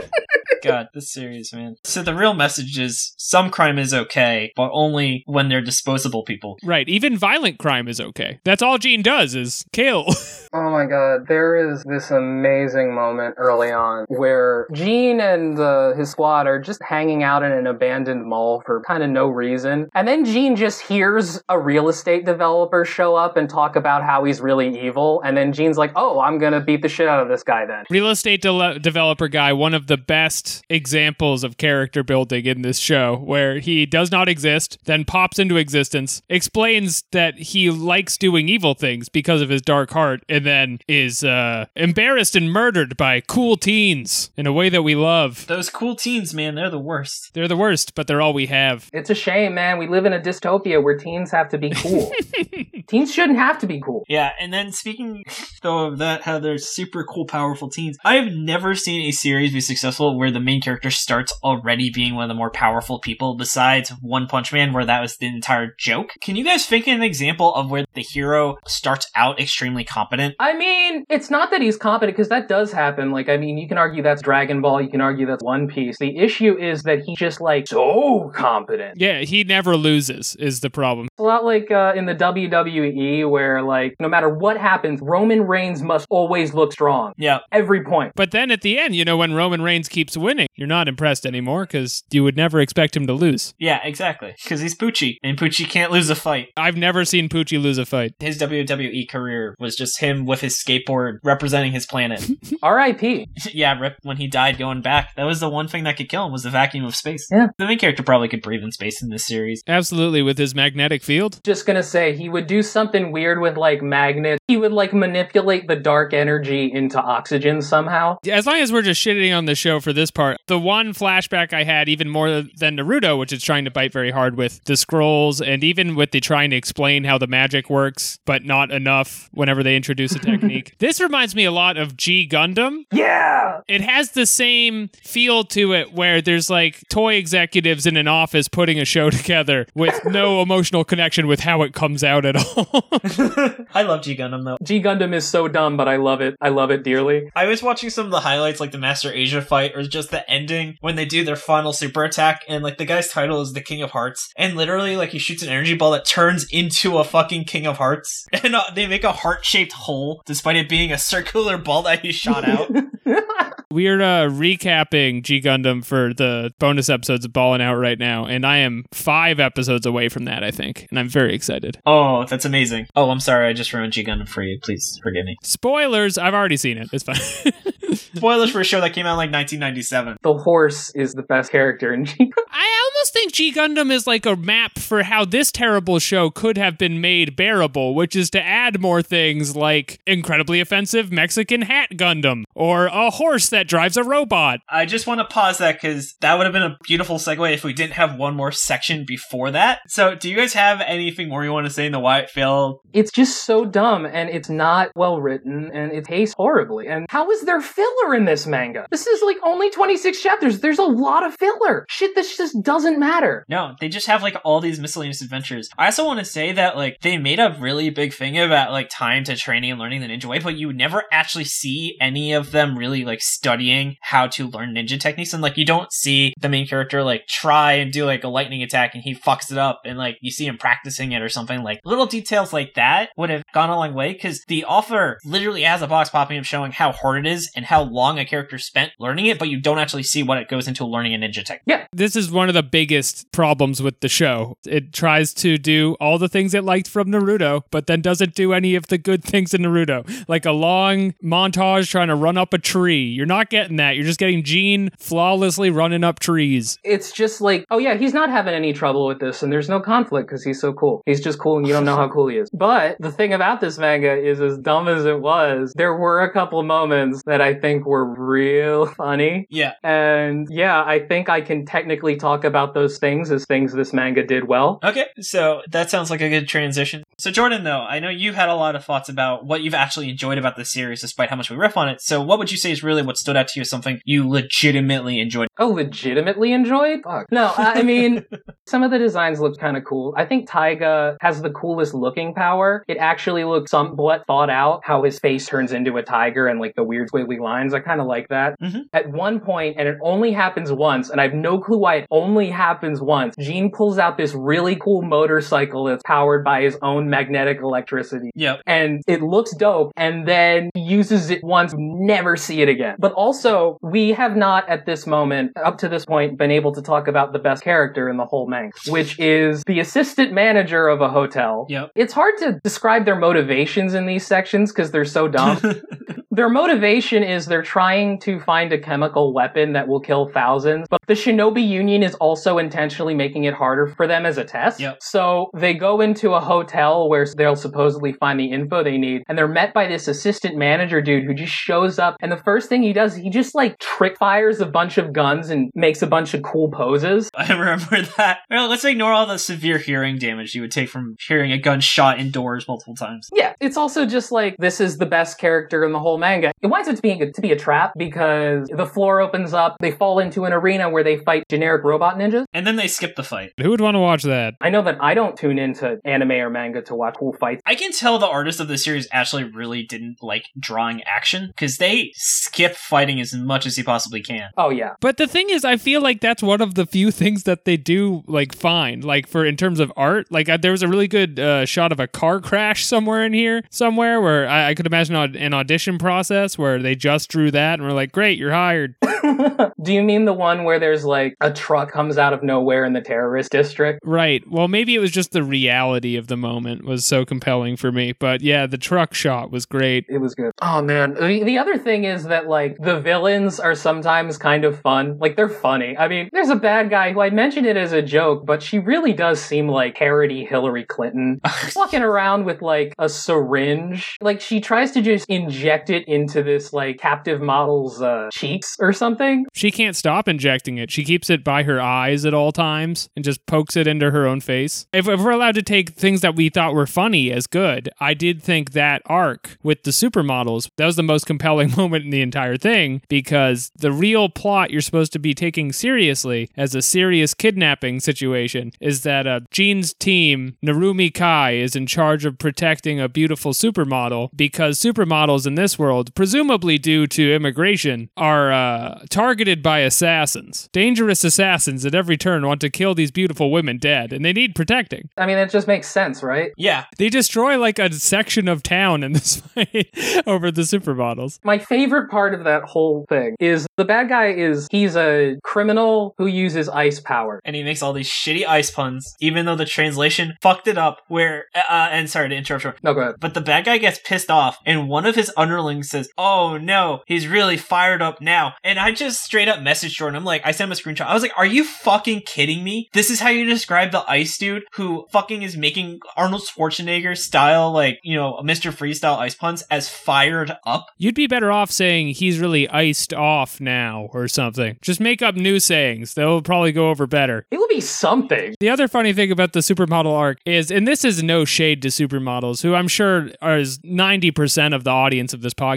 God, this series, man. So the real message is some crime is okay, but only when they're disposable people. right. Even violent crime is okay. That's all Gene does is kill. Oh my god, there is this amazing moment early on where Gene and uh, his squad are just hanging out in an abandoned mall for kind of no reason. And then Gene just hears a real estate developer show up and talk about how he's really evil. And then Gene's like, oh, I'm gonna beat the shit out of this guy then. Real estate de- developer guy, one of the best examples of character building in this show, where he does not exist, then pops into existence, explains that he likes doing evil things because of his dark heart, and then is uh, embarrassed and murdered by cool teens in a way that we love. Those cool teens, man, they're the worst. They're the worst, but they're all we have. It's a shame, man. We live in a dystopia where teens have to be cool. teens shouldn't have to be cool. Yeah, and then speaking though of that, how they're super cool, powerful teens. I have never seen a series be successful where the main character starts already being one of the more powerful people, besides One Punch Man, where that was the entire joke. Can you guys think of an example of where the hero starts out extremely competent? I mean, it's not that he's competent because that does happen. Like, I mean, you can argue that's Dragon Ball, you can argue that's One Piece. The issue is that he's just like so competent. Yeah, he never loses, is the problem. It's a lot like uh, in the WWE where, like, no matter what happens, Roman Reigns must always look strong. Yeah, Every point. But then at the end, you know, when Roman Reigns keeps winning, you're not impressed anymore because you would never expect him to lose. yeah, exactly. Because he's Poochie, and Poochie can't lose a fight. I've never seen Poochie lose a fight. His WWE career was just him with his skateboard representing his planet. R.I.P. yeah, rip when he died going back. That was the one thing that could kill him was the vacuum of space. Yeah. The main character probably could breathe in space in this series. Absolutely, with his magnetic field. Just gonna say, he would do something weird with, like, magnets. He would, like, manipulate the dark energy into oxygen somehow. As long as we're just shitting on the show for this part, the one flashback I had, even more than Naruto, which is trying to bite very hard with the scrolls, and even with the trying to explain how the magic works, but not enough whenever they introduce a technique. this reminds me a lot of G Gundam. Yeah! It has the same feel to it where there's like toy executives in an office putting a show together with no emotional connection with how it comes out at all. I love G Gundam though. G Gundam is so dumb, but I love it. I love it dearly. I was watching some of the highlights, like the Master Asia fight, or just the ending when they do their final super attack, and like the guy's title is the King of Hearts, and literally like he shoots an energy ball that turns into a fucking King of Hearts, and uh, they make a heart shaped hole despite it being a circular ball that he shot out. We're uh, recapping G Gundam for the bonus episodes of Ballin' Out right now, and I am five episodes away from that, I think, and I'm very excited. oh, that's amazing. Oh, I'm sorry, I just ruined G Gundam for you. Please forgive me. Spoilers, I've already seen it. It's fine. Spoilers for a show that came out in like 1997. the horse is the best character in G I almost think G Gundam is like a map for how this terrible show could have been made bearable, which is to add more things like incredibly offensive Mexican hat Gundam or a horse that drives a robot. I just want to pause that because that would have been a beautiful segue if we didn't have one more section before that. So, do you guys have anything more you want to say in the why it failed? It's just so dumb and it's not well written and it tastes horribly. And how is there filler in this manga? This is like only 26 chapters. There's a lot of filler. Shit that just doesn't matter. No, they just have like all these miscellaneous adventures. I also want to say that like they made a really big thing about like time to training and learning the ninja way, but you never actually see any of them really like studying how to learn ninja techniques. And like you don't see the main character like try and do like a lightning attack and he fucks it up and like you see him practicing it or something. Like little details like that would have gone a long way because the author literally has a box popping up showing how hard it is and how long a character spent learning it, but you don't actually see what it goes into learning a ninja technique. Yeah, this is one of the biggest problems with the show. It tries to do all the things it liked from Naruto, but then doesn't do any of the good things in Naruto. Like a long montage trying to run up a tree. You're not not getting that. You're just getting Gene flawlessly running up trees. It's just like, oh yeah, he's not having any trouble with this, and there's no conflict because he's so cool. He's just cool, and you don't know how cool he is. But the thing about this manga is, as dumb as it was, there were a couple moments that I think were real funny. Yeah. And yeah, I think I can technically talk about those things as things this manga did well. Okay, so that sounds like a good transition. So, Jordan, though, I know you've had a lot of thoughts about what you've actually enjoyed about this series, despite how much we riff on it. So, what would you say is really what stood out to you as something you legitimately enjoyed? Oh, legitimately enjoyed? Fuck. No, I mean, some of the designs looked kind of cool. I think Taiga has the coolest looking power. It actually looks somewhat thought out how his face turns into a tiger and like the weird squiggly lines. I kind of like that. Mhm. At one point, and it only happens once, and I have no clue why it only happens once, Gene pulls out this really cool motorcycle that's powered by his own magnetic electricity Yep. and it looks dope and then he uses it once never see it again but also we have not at this moment up to this point been able to talk about the best character in the whole manga which is the assistant manager of a hotel Yep. it's hard to describe their motivations in these sections because they're so dumb their motivation is they're trying to find a chemical weapon that will kill thousands, but the Shinobi Union is also intentionally making it harder for them as a test. Yep. So they go into a hotel where they'll supposedly find the info they need, and they're met by this assistant manager dude who just shows up, and the first thing he does, he just like trick fires a bunch of guns and makes a bunch of cool poses. I remember that. Well, let's ignore all the severe hearing damage you would take from hearing a gun shot indoors multiple times. Yeah, it's also just like this is the best character in the whole manga. It winds up to being to be a trap because the floor opens up, they fall into an arena where they fight generic robot ninjas. And then they skip the fight. Who would want to watch that? I know that I don't tune into anime or manga to watch cool fights. I can tell the artist of the series actually really didn't like drawing action because they skip fighting as much as he possibly can. Oh yeah. But the thing is, I feel like that's one of the few things that they do like fine. Like for in terms of art, like uh, there was a really good uh, shot of a car crash somewhere in here, somewhere where I, I could imagine an audition process where they just drew that and were like, "Great, you're hired." Do you mean the one where there's like a truck comes out of nowhere in the terrorist district? right. Well, maybe it was just the reality of the moment was so compelling for me. But yeah, the truck shot was great. It was good. Oh man. The, the other thing is that like the villains are sometimes kind of fun. Like they're funny. I mean, there's a bad guy who I mentioned it as a joke, but she really does seem like parody Hillary Clinton. walking around with like a syringe. Like she tries to just inject it into this like captive model's uh, cheeks or something. She can't stop injecting it. She keeps it by her eyes at all times and just pokes it into her own face. If, if we're allowed to take things that we thought were funny as good, I did think that arc with the supermodels, that was the most compelling moment in the entire thing because the real plot you're supposed to be taking seriously as a serious kidnapping situation is that uh, Jean's team, Narumi Kai, is in charge of protecting a beautiful supermodel because supermodels in this world, presumably due to immigration, are uh, targeted by assassins. Dangerous assassins at every turn want to kill these beautiful women dead, and they need protecting. I mean, it just makes sense, right? Yeah. They destroy like a section of town in this fight over the supermodels. My favorite part of that whole thing is the bad guy is he's a criminal who uses ice power. And he makes all these shitty ice puns, even though the translation fucked it up. Where, uh, and sorry to interrupt you, No, go ahead. but the bad guy gets pissed off, and one of his underlings says, "Oh no, he's really fired up now." And I just straight up messaged Jordan. I'm like, I sent him a screenshot. I was like, "Are you fucking kidding me? This is how you describe the ice dude who fucking is making Arnold Schwarzenegger style, like you know, Mr. Freeze style ice puns as fired up." You'd be better off saying he's really iced off now or something. Just make up new sayings. They'll probably go over better. It would be something. The other funny thing about the supermodel arc is, and this is no shade to supermodels, who I'm sure are 90% of the audience of this podcast,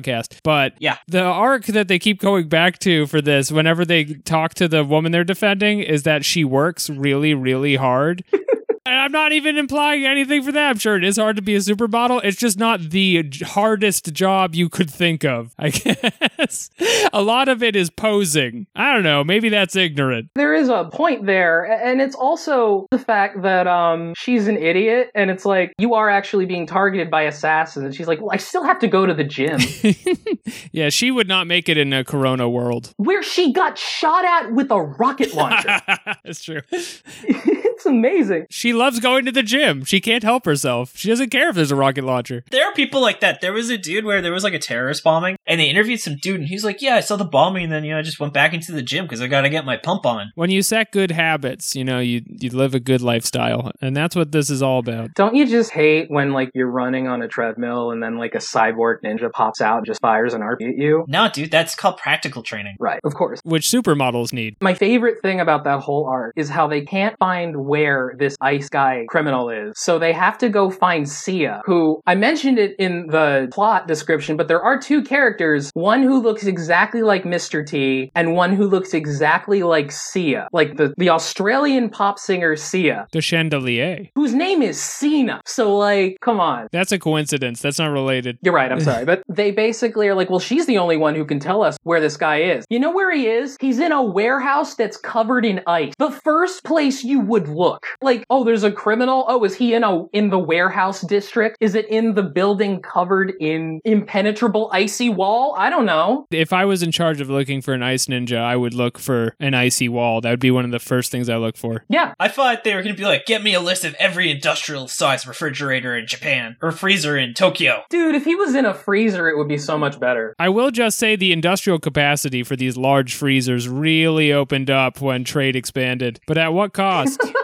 but Yeah. the arc that they keep going back to for this, whenever they talk to the woman they're defending, is that she works really, really hard. And I'm not even implying anything for that. I'm sure it is hard to be a supermodel. It's just not the hardest job you could think of, I guess. a lot of it is posing. I don't know. Maybe that's ignorant. There is a point there, and it's also the fact that um she's an idiot, and it's like you are actually being targeted by assassins, and she's like, "Well, I still have to go to the gym," yeah, she would not make it in a Corona world. where she got shot at with a rocket launcher. That's true. it's amazing. She loves going to the gym. She can't help herself. She doesn't care if there's a rocket launcher. There are people like that. There was a dude where there was like a terrorist bombing, and they interviewed some dude, and he's like, "Yeah, I saw the bombing, and then you know I just went back into the gym because I got to get my pump on." When you set good habits, you know, you you live a good lifestyle, and that's what this is all about. Don't you just hate when like you're running on a treadmill and then like a cyborg ninja pops out and just fires an RP at you? No, dude, that's called practical training. Right, of course. Which supermodels need. My favorite thing about that whole arc is how they can't find where this ice guy criminal is. So they have to go find Sia, who I mentioned it in the plot description, but there are two characters, one who looks exactly like Mr. T and one who looks exactly like Sia, like the, the Australian pop singer Sia, The chandelier. whose name is Cena. So like, come on. That's a coincidence. That's not related. You're right, I'm sorry. But they basically are like, well, she's the only one who can tell us where this guy is. You know where he is? He's in a warehouse that's covered in ice. The first place you would look. Like, oh, there's a criminal. Oh, is he in a in the warehouse district? Is it in the building covered in impenetrable icy wall? I don't know. If I was in charge of looking for an ice ninja, I would look for an icy wall. That would be one of the first things I look for. Yeah. I thought they were going to be like, "Get me a list of every industrial size refrigerator in Japan or freezer in Tokyo." Dude, if he was in a freezer, it would be so much better. I will just say the industrial capacity for these large freezers really opened up when trade expanded. But at what cost?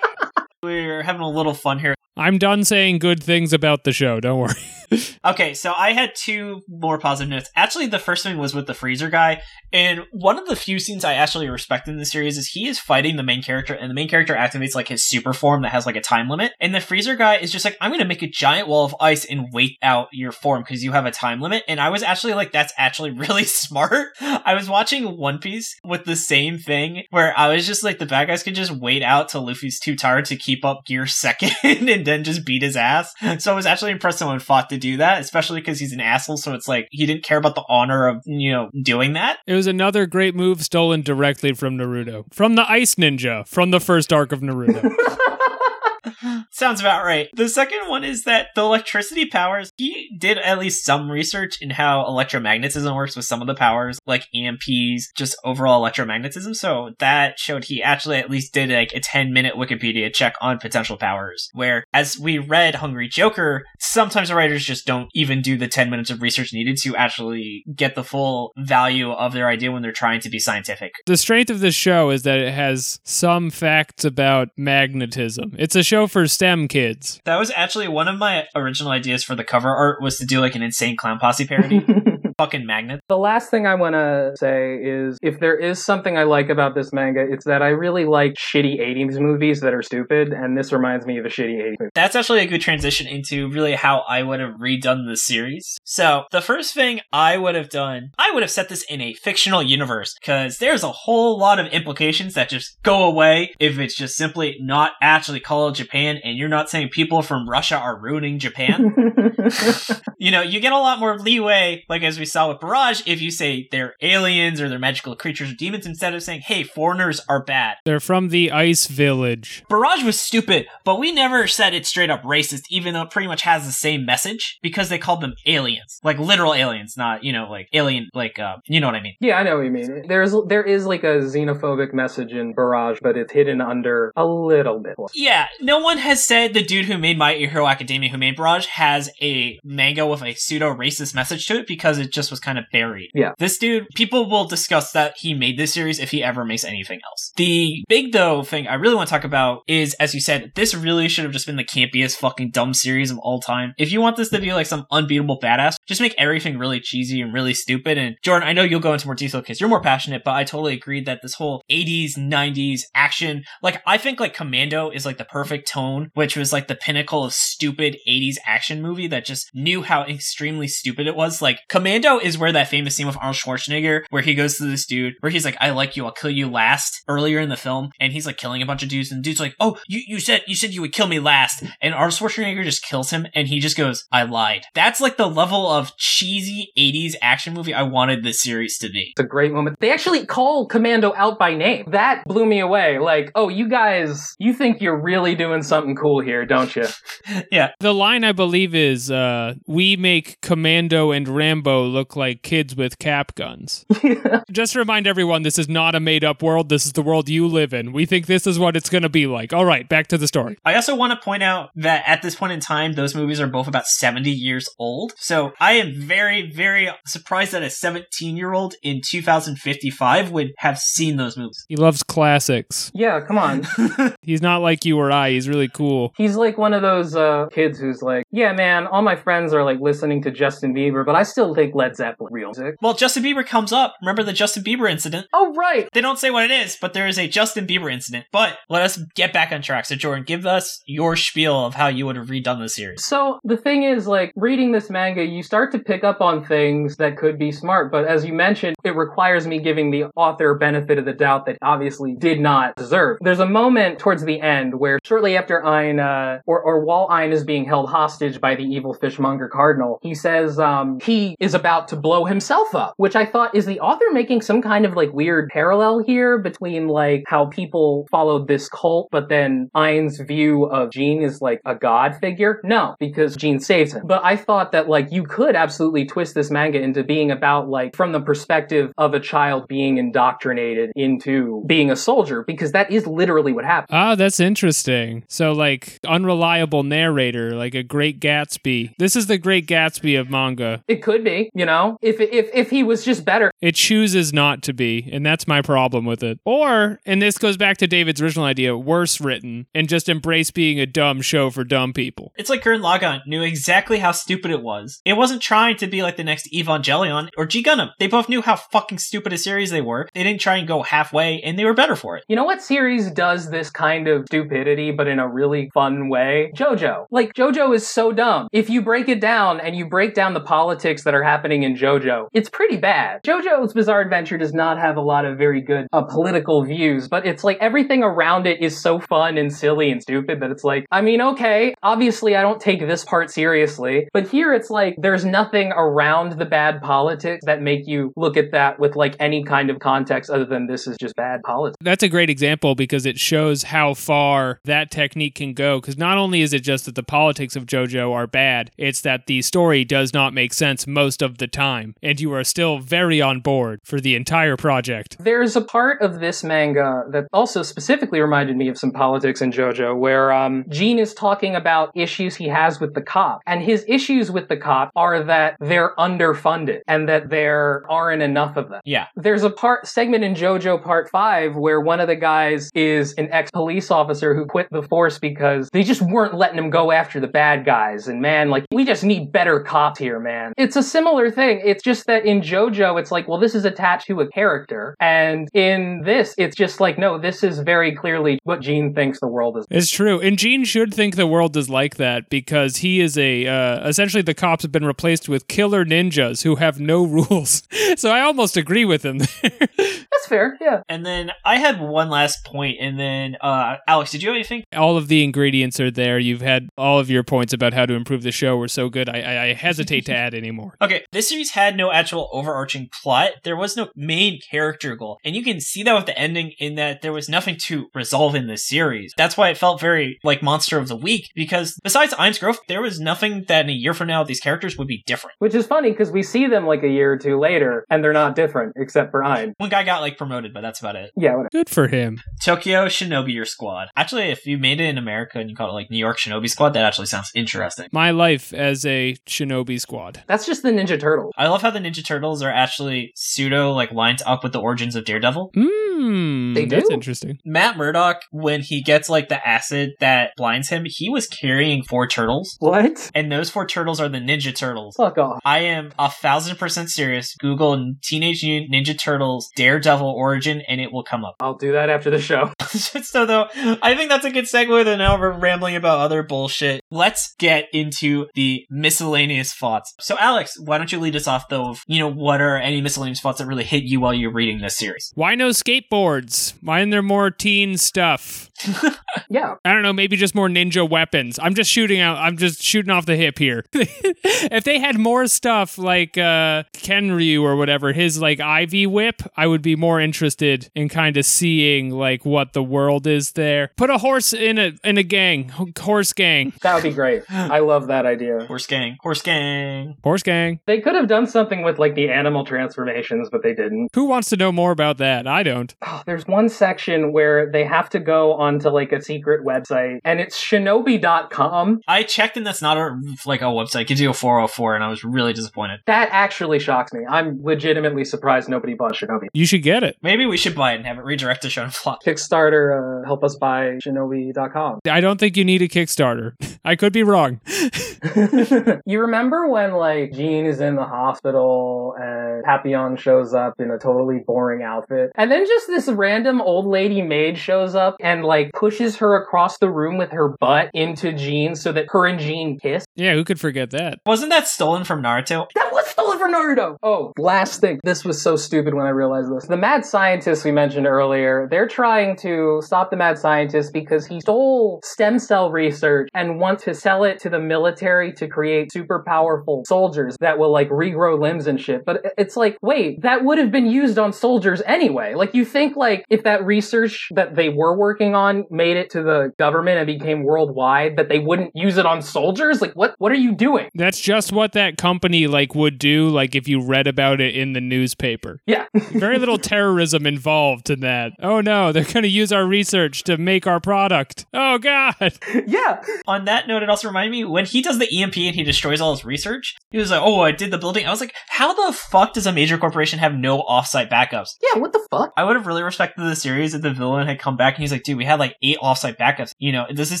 We're having a little fun here. I'm done saying good things about the show. Don't worry. Okay, so I had two more positive notes. Actually, the first one was with the freezer guy, and one of the few scenes I actually respect in the series is he is fighting the main character, and the main character activates like his super form that has like a time limit, and the freezer guy is just like, "I'm to make a giant wall of ice and wait out your form because you have a time limit." And I was actually like, "That's actually really smart." I was watching One Piece with the same thing, where I was just like, the bad guys could just wait out till Luffy's too tired to keep up gear second, and then just beat his ass. So I was actually impressed someone fought to do that, especially because he's an asshole. So it's like he didn't care about the honor of you know doing that. It was another great move stolen directly from Naruto. From the Ice Ninja, from the first arc of Naruto. Sounds about right. The second one is that the electricity powers, he did at least some research in how electromagnetism works with some of the powers, like EMPs, just overall electromagnetism. So that showed he actually at least did like a 10 minute Wikipedia check on potential powers. Where, as we read Hungry Joker, sometimes the writers just don't even do the 10 minutes of research needed to actually get the full value of their idea when they're trying to be scientific. the strength of this show is that it has some facts about magnetism. It's a show for STEM kids. That was actually one of my original ideas for the cover art was to do like an insane clown posse parody. Fucking magnet. The last thing I want to say is if there is something I like about this manga, it's that I really like shitty 80s movies that are stupid, and this reminds me of a shitty 80s movie. That's actually a good transition into really how I would have redone the series. So, the first thing I would have done, I would have set this in a fictional universe, because there's a whole lot of implications that just go away if it's just simply not actually called Japan, and you're not saying people from Russia are ruining Japan. you know, you get a lot more leeway, like as we saw with Barrage, if you say they're aliens or they're magical creatures or demons instead of saying, hey, foreigners are bad. They're from the Ice Village. Barrage was stupid, but we never said it's straight up racist, even though it pretty much has the same message because they called them aliens, like literal aliens, not you know like alien, like uh, you know what I mean. yeah, I know what you mean. There's there is like a xenophobic message in Barrage, but it's hidden under a little bit. Yeah, no one has said the dude who made My Hero Academia, who made Barrage, has a manga with a pseudo racist message to it because it just was kind of buried. Yeah. This dude, people will discuss that he made this series if he ever makes anything else. The big though thing I really want to talk about is, as you said, this really should have just been the campiest fucking dumb series of all time. If you want this to be like some unbeatable badass, just make everything really cheesy and really stupid. And Jordan, I know you'll go into more detail because you're more passionate, but I totally agree that this whole 80s, 90s action, like I think like Commando is like the perfect tone, which was like the pinnacle of stupid 80s action movie that just knew how extremely stupid it was. Like Commando is where that famous scene with Arnold Schwarzenegger, where he goes to this dude, where he's like, I like you, I'll kill you last earlier in the film. And he's like killing a bunch of dudes. And the dude's like, Oh, you, you said, you said you would kill me last. And Arnold Schwarzenegger just kills him. And he just goes, I lied. That's like the level of cheesy 80s action movie I wanted this series to be. It's a great moment. They actually call Commando out by name. That blew me away. Like, oh, you guys, you think you're really doing something cool here, don't you? yeah. The line I believe is, uh, "We make Commando and Rambo look like kids with cap guns. Just to remind everyone, this is not a made up world. This is the world you live in. We think this is what it's going to be like. All right, back to the story. I also want to point out that at this point in time, those movies are both about 70 years old. So I am very, very surprised that a 17 year old in 2055 would have seen those movies. He loves classics. yeah, come on. He's not like you or I. He's really cool. He's like one of those uh, kids who's like, yeah, man, all my friends are like listening to Justin Bieber, but I still think Led Zeppelin real music. Well, Justin Bieber comes up. Remember the Justin Bieber incident? Oh, right. They don't say what it is, but there is a Justin Bieber incident. But let us get back on track. So, Jordan, give us your spiel of how you would have redone the series. So the thing is, like, reading this manga, you start to pick up on things that could be smart, but as you mentioned, it requires me giving the author benefit of the doubt that obviously did not deserve. There's a moment towards the end where shortly after Ein, uh, or, or while Ein is being held hostage by the evil fishmonger cardinal, he says, um, he is about to blow himself up, which I thought is the author making some kind of like weird parallel here between like how people followed this cult, but then Ein's view of Jean is like a god figure. No, because Jean saves him. But I thought that like you could absolutely twist this manga into being about like from the perspective of a child being indoctrinated into being a soldier, because that is literally what happened. Ah, that's interesting. So, like, unreliable narrator, like a Great Gatsby. This is the Great Gatsby of manga. It could be, you know, if if if he was just better. It chooses not to be, and that's my problem with it. Or, and this goes back to David's original idea, worse written, and just embrace being a dumb show for dumb people. It's like Gurren Lagann knew exactly how stupid it was. It wasn't trying to be like the next Evangelion or G Gundam. They both knew how fucking stupid a series they were. They didn't try and go halfway, and they were better for it. You know what series does this kind of stupidity, but in a really fun way? JoJo. Like, JoJo is so dumb. If you break it down and you break down the politics that are happening in JoJo, it's pretty bad. JoJo's Bizarre Adventure does not have a lot of very good uh, political views, but it's like everything around it is so fun and silly and stupid that it's like, I mean, okay, obviously I don't take this part seriously, but here it's like there's nothing around the bad politics that make you look at that with like any kind of context other than this is just bad politics. That's a great example because it shows how far that technique can go. Because not only is it just that the politics of JoJo are bad, it's that the story does not make sense most of the time, and you are still very on board for the entire project. There's a part of this manga that also specifically reminded me of some politics in JoJo where um, Gene is talking about issues he has with the cop. And his issues with the cop are that they're underfunded and that there aren't enough of them. Yeah. There's a part segment in JoJo Part 5 where one of the guys is an ex police officer who quit the force because they just weren't letting him go after the bad guys. And man, like, we just need better cops here, man. It's a similar thing. It's just that in JoJo, it's like, well, this is attached to a character. And in this, it's just like, no, this is very clearly what Gene thinks the world is. It's true. And Gene should think the world is like that because he is a, uh, essentially, the cops have been replaced with killer ninjas who have no rules. so I almost agree with him there. That's fair, yeah. And then I had one last point, and then uh, Alex, did you have anything? all of the ingredients are there. You've had all of your points about how to improve the show were so good. I, I, I hesitate to add any more. Okay, this series had no actual overarching plot. There was no main character goal. And you can see that with the ending in that there was nothing to resolve in this series. That's why it felt very like Monster of the Week, because besides Ein's growth, there was nothing that in a year from now these characters would be different. Which is funny because we see them like a year or two later and they're not different except for Ein. One guy got like promoted, but that's about it. Yeah, whatever. Good for him. Tokyo Shinobi Your Squad. Actually, if you made it in America and you call it like New York Shinobi Squad, that actually sounds interesting. My life as a shinobi squad. That's just the Ninja Turtles. I love how the Ninja Turtles are actually pseudo like lined up with the origins of Daredevil. Hmm. Mmm. They That's interesting. Matt Murdock, when he gets like the acid that blinds him, he was carrying four turtles, What? and those four turtles are the Ninja Turtles. Fuck off. I am a thousand percent serious. Google Teenage Ninja Turtles Daredevil origin, and it will come up. I'll do that after the show. so though, I think that's a good segue. Then now we're rambling about other bullshit. Let's get into the miscellaneous thoughts. So Alex, why don't you lead us off though? Of, you know, what are any miscellaneous thoughts that really hit you while you're reading this series? Why no skate skateboards. Why isn't there more teen stuff? Yeah. I don't know, maybe just more ninja weapons. I'm just shooting out. I'm just shooting off the hip here. if they had more stuff like uh, Kenryu or whatever, his like Ivy whip, I would be more interested in kind of seeing like what the world is there. Put a horse in a in a gang, horse gang, That would be great. I love that idea. Horse gang. Horse gang. horse gang. They could have done something with like the animal transformations, but they didn't. Who wants to know more about that? I don't. Oh, there's one section where they have to go onto like a secret website and it's shinobi.com. I checked and that's not a like a website. It gives you a 404 and I was really disappointed. That actually shocks me. I'm legitimately surprised nobody bought Shinobi. You should get it. Maybe we should buy it and have it redirect to Show and Flop. Kickstarter, uh, help us buy shinobi.com. I don't think you need a Kickstarter. I could be wrong. you remember when like Jean is in the hospital and Papillon shows up in a totally boring outfit and then just this random old lady maid shows up and like pushes her across the room with her butt into Jean so that her and Jean kiss? Yeah, who could forget that? Wasn't that stolen from Naruto? That was stolen from Naruto! Oh, last thing. This was so stupid when I realized this. The mad scientist we mentioned earlier, they're trying to stop the mad scientist because he stole stem cell research and wants to sell it to the military to create super powerful soldiers that will like regrow limbs and shit. But it's like, wait, that would have been used on soldiers anyway. Like you think like if that research that they were working on made it to the government and became worldwide, that they wouldn't use it on soldiers? Like what what are you doing? That's just what that company like would do like if you read about it in the newspaper. Yeah. Very little terrorism involved in that. Oh no, they're going to use our research to make our product. Oh god. yeah. On that note, it also reminded me when he does the EMP and he destroys all his research, he was like, Oh, I did the building. I was like, How the fuck does a major corporation have no offsite backups? Yeah, what the fuck? I would have really respected the series if the villain had come back and he's like, dude, we had like eight offsite backups. You know, this is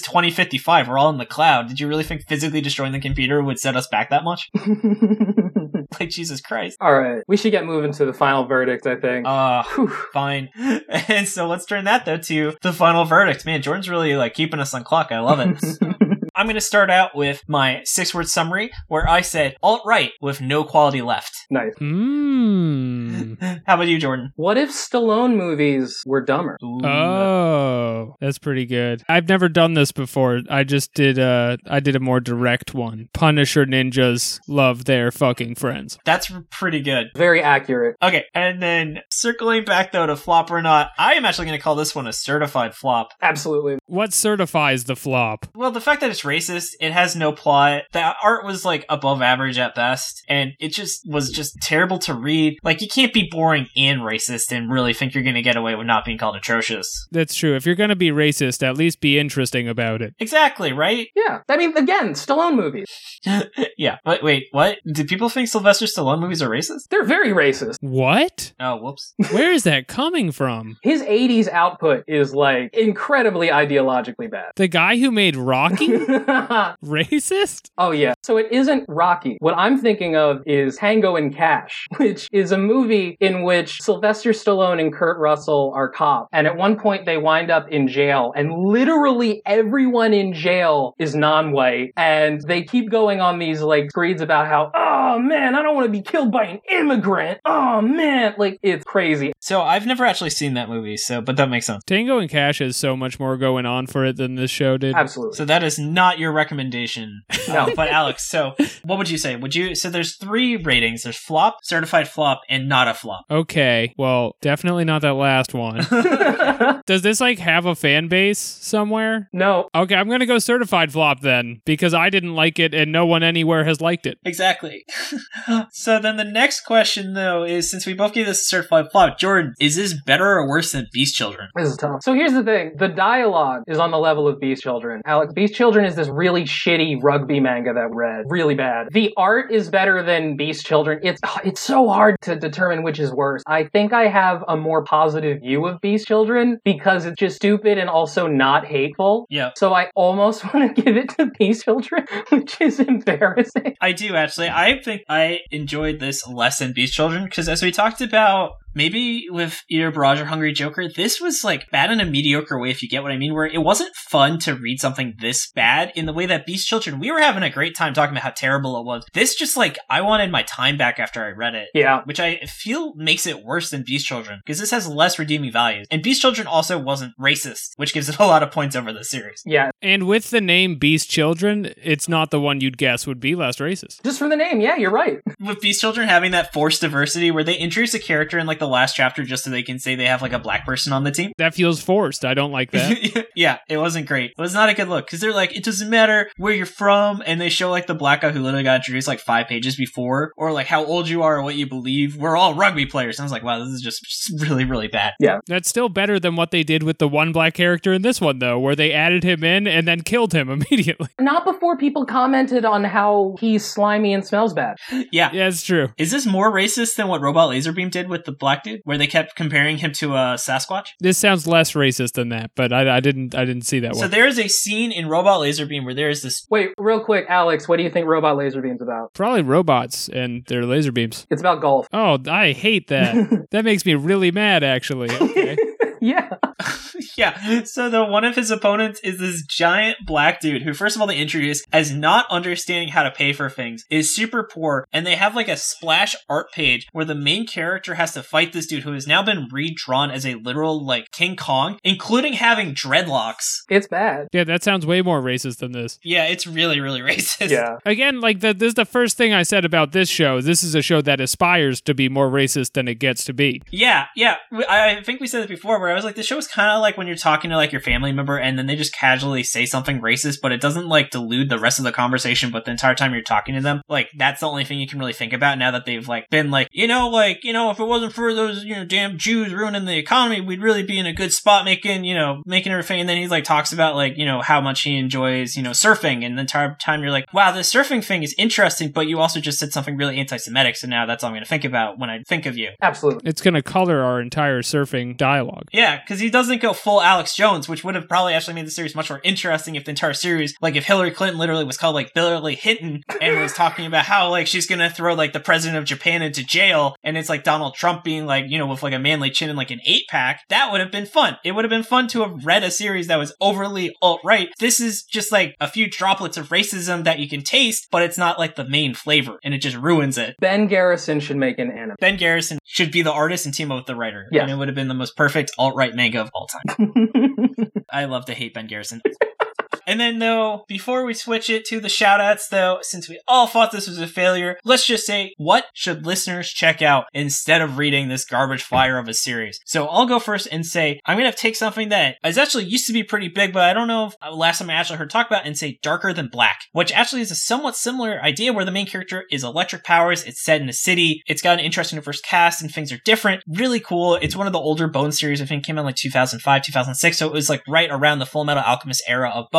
2055. We're all in the cloud. Did you really think physically destroying the computer would set us back that much? like, Jesus Christ. All right, we should get moving to the final verdict. I think. Uh, Whew. fine. And so let's turn that though to the final verdict. Man, Jordan's really like keeping us on clock. I love it. I'm going to start out with my six word summary where I said alt right with no quality left. nice. Mmm. How about you, Jordan? What if Stallone movies were dumber? Ooh. Oh, that's pretty good. I've never done this before. I just did a I did a more direct one. Punisher ninjas love their fucking friends. That's pretty good. Very accurate. Okay, and then circling back though to flop or not, I am actually going to call this one a certified flop. Absolutely. What certifies the flop? Well, the fact that it's racist, it has no plot. The art was like above average at best, and it just was just terrible to read. Like you can't be boring and racist and really think you're going to get away with not being called atrocious. That's true. If you're going to be racist, at least be interesting about it. Exactly, right? Yeah. I mean, again, Stallone movies. yeah. But wait, what? Do people think Sylvester Stallone movies are racist? They're very racist. What? Oh, whoops. Where is that coming from? His 80s output is like incredibly ideologically bad. The guy who made Rocky? Racist? Oh yeah. So it isn't Rocky. What I'm thinking of is Tango and Cash, which is a movie in which Sylvester Stallone and Kurt Russell are cops. And at one point they wind up in jail and literally everyone in jail is non-white. And they keep going on these like screeds about how, oh man, I don't want to be killed by an immigrant. Oh man. Like it's crazy. So I've never actually seen that movie, so but that makes sense. Tango and Cash has so much more going on for it than this show did. Absolutely. So that is not your recommendation. No. Uh, but Alex, so what would you say? Would you so there's three ratings. There's flop, certified flop, and not a flop. Okay, well, definitely not that last one. Does this like have a fan base somewhere? no. Okay, I'm gonna go certified flop then because I didn't like it and no one anywhere has liked it. Exactly. so then the next question though is since we both gave this a certified flop, Jordan, is this better or worse than Beast Children? This is tough. So here's the thing. The dialogue is on the level of Beast Children. Alex, Beast Children is this really shitty rugby manga that read. Really bad. The art is better than Beast Children. It's ah, it's so hard to determine which is worse. I think I have a more positive view of Beast Children because it's just stupid and also not hateful. Yeah. So I almost want to give it to Beast Children, which is embarrassing. I do actually. I think I enjoyed this less than Beast Children because as we talked about maybe with either Barrage or Hungry Joker, this was like bad in a mediocre way, if you get what I mean, where it wasn't fun to read something this bad in the way that Beast Children, we were having a great time talking about how terrible it was. This just like, I wanted my time back after I read it. Yeah. Which I feel makes it worse than Beast Children, because this has less redeeming values. And Beast Children also wasn't racist, which gives it a lot of points over the series. Yeah. And with the name Beast Children, it's not the one you'd guess would be less racist. Just from the name, yeah, you're right. With Beast Children having that forced diversity where they introduce a character and like the last chapter just so they can say they have like a black person on the team. That feels forced. I don't like that. yeah, it wasn't great. It was not a good look because they're like, it doesn't matter where you're from, and they show like the black guy who literally got introduced like five pages before, or like how old you are or what you believe. We're all rugby players. And I was like, wow, this is just, just really, really bad. Yeah, that's still better than what they did with the one black character in this one, though, where they added him in and then killed him immediately. Not before people commented on how he's slimy and smells bad. Yeah. Yeah, it's true. Is this more racist than what Robot Laserbeam did with the black dude, where they kept comparing him to a Sasquatch? This sounds less racist than that, but I, I didn't I didn't see that So one. So there is a scene in Robot Laserbeam where there is this. Wait, real quick, Alex, what do you think Robot Laser Beam's about? Probably robots and their laser beams. It's about golf. Oh, I hate that. that makes me really mad, actually. Okay. yeah. yeah. So the one of his opponents is this giant black dude who, first of all, they introduce as not understanding how to pay for things, is super poor, and they have like a splash art page where the main character has to fight this dude who has now been redrawn as a literal like King Kong, including having dreadlocks. It's bad. Yeah, that sounds way more racist than this. Yeah, it's really, really racist. Yeah. Again, like the, this is the first thing I said about this show. This is a show that aspires to be more racist than it gets to be. Yeah, yeah. I I think we said it before where I was like, the show is kind of like when you're talking to like your family member and then they just casually say something racist, but it doesn't like delude the rest of the conversation, but the entire time you're talking to them, like that's the only thing you can really think about now that they've like been like, you know, like, you know, if it wasn't for those, you know, damn Jews ruining the economy, we'd really be in a good spot making, you know, making everything. And then he like talks about like, you know, how much he enjoys, you know, surfing. And the entire time you're like, wow, this surfing thing is interesting, but you also just said something really anti-Semitic. So now that's all I'm going to think about when I think of you. Absolutely. It's going to color our entire surfing dialogue. Yeah, because he doesn't go full Alex Jones, which would have probably actually made the series much more interesting if the entire series, like if Hillary Clinton literally was called like Billy Hinton and was talking about how like she's gonna throw like the president of Japan into jail, and it's like Donald Trump being like, you know, with like a manly chin and like an eight pack. That would have been fun. It would have been fun to have read a series that was overly alt right. This is just like a few droplets of racism that you can taste, but it's not like the main flavor, and it just ruins it. Ben Garrison should make an anime. Ben Garrison should be the artist and team up with the writer. Yes. And it would have been the most perfect alt right manga of all time. I love to hate Ben Garrison. And then, though, before we switch it to the shoutouts, though, since we all thought this was a failure, let's just say, what should listeners check out instead of reading this garbage flyer of a series? So I'll go first and say, I'm to take something that is actually used to be pretty big, but I don't know if uh, last time I actually heard talk about, and say Darker Than Black, which actually is a somewhat similar idea where the main character is electric powers. It's set in a city. It's got an interesting diverse cast and things are different. Really cool. It's one of the older Bone series. I think came out like 2005, 2006. So it was like right around the Full Metal Alchemist era of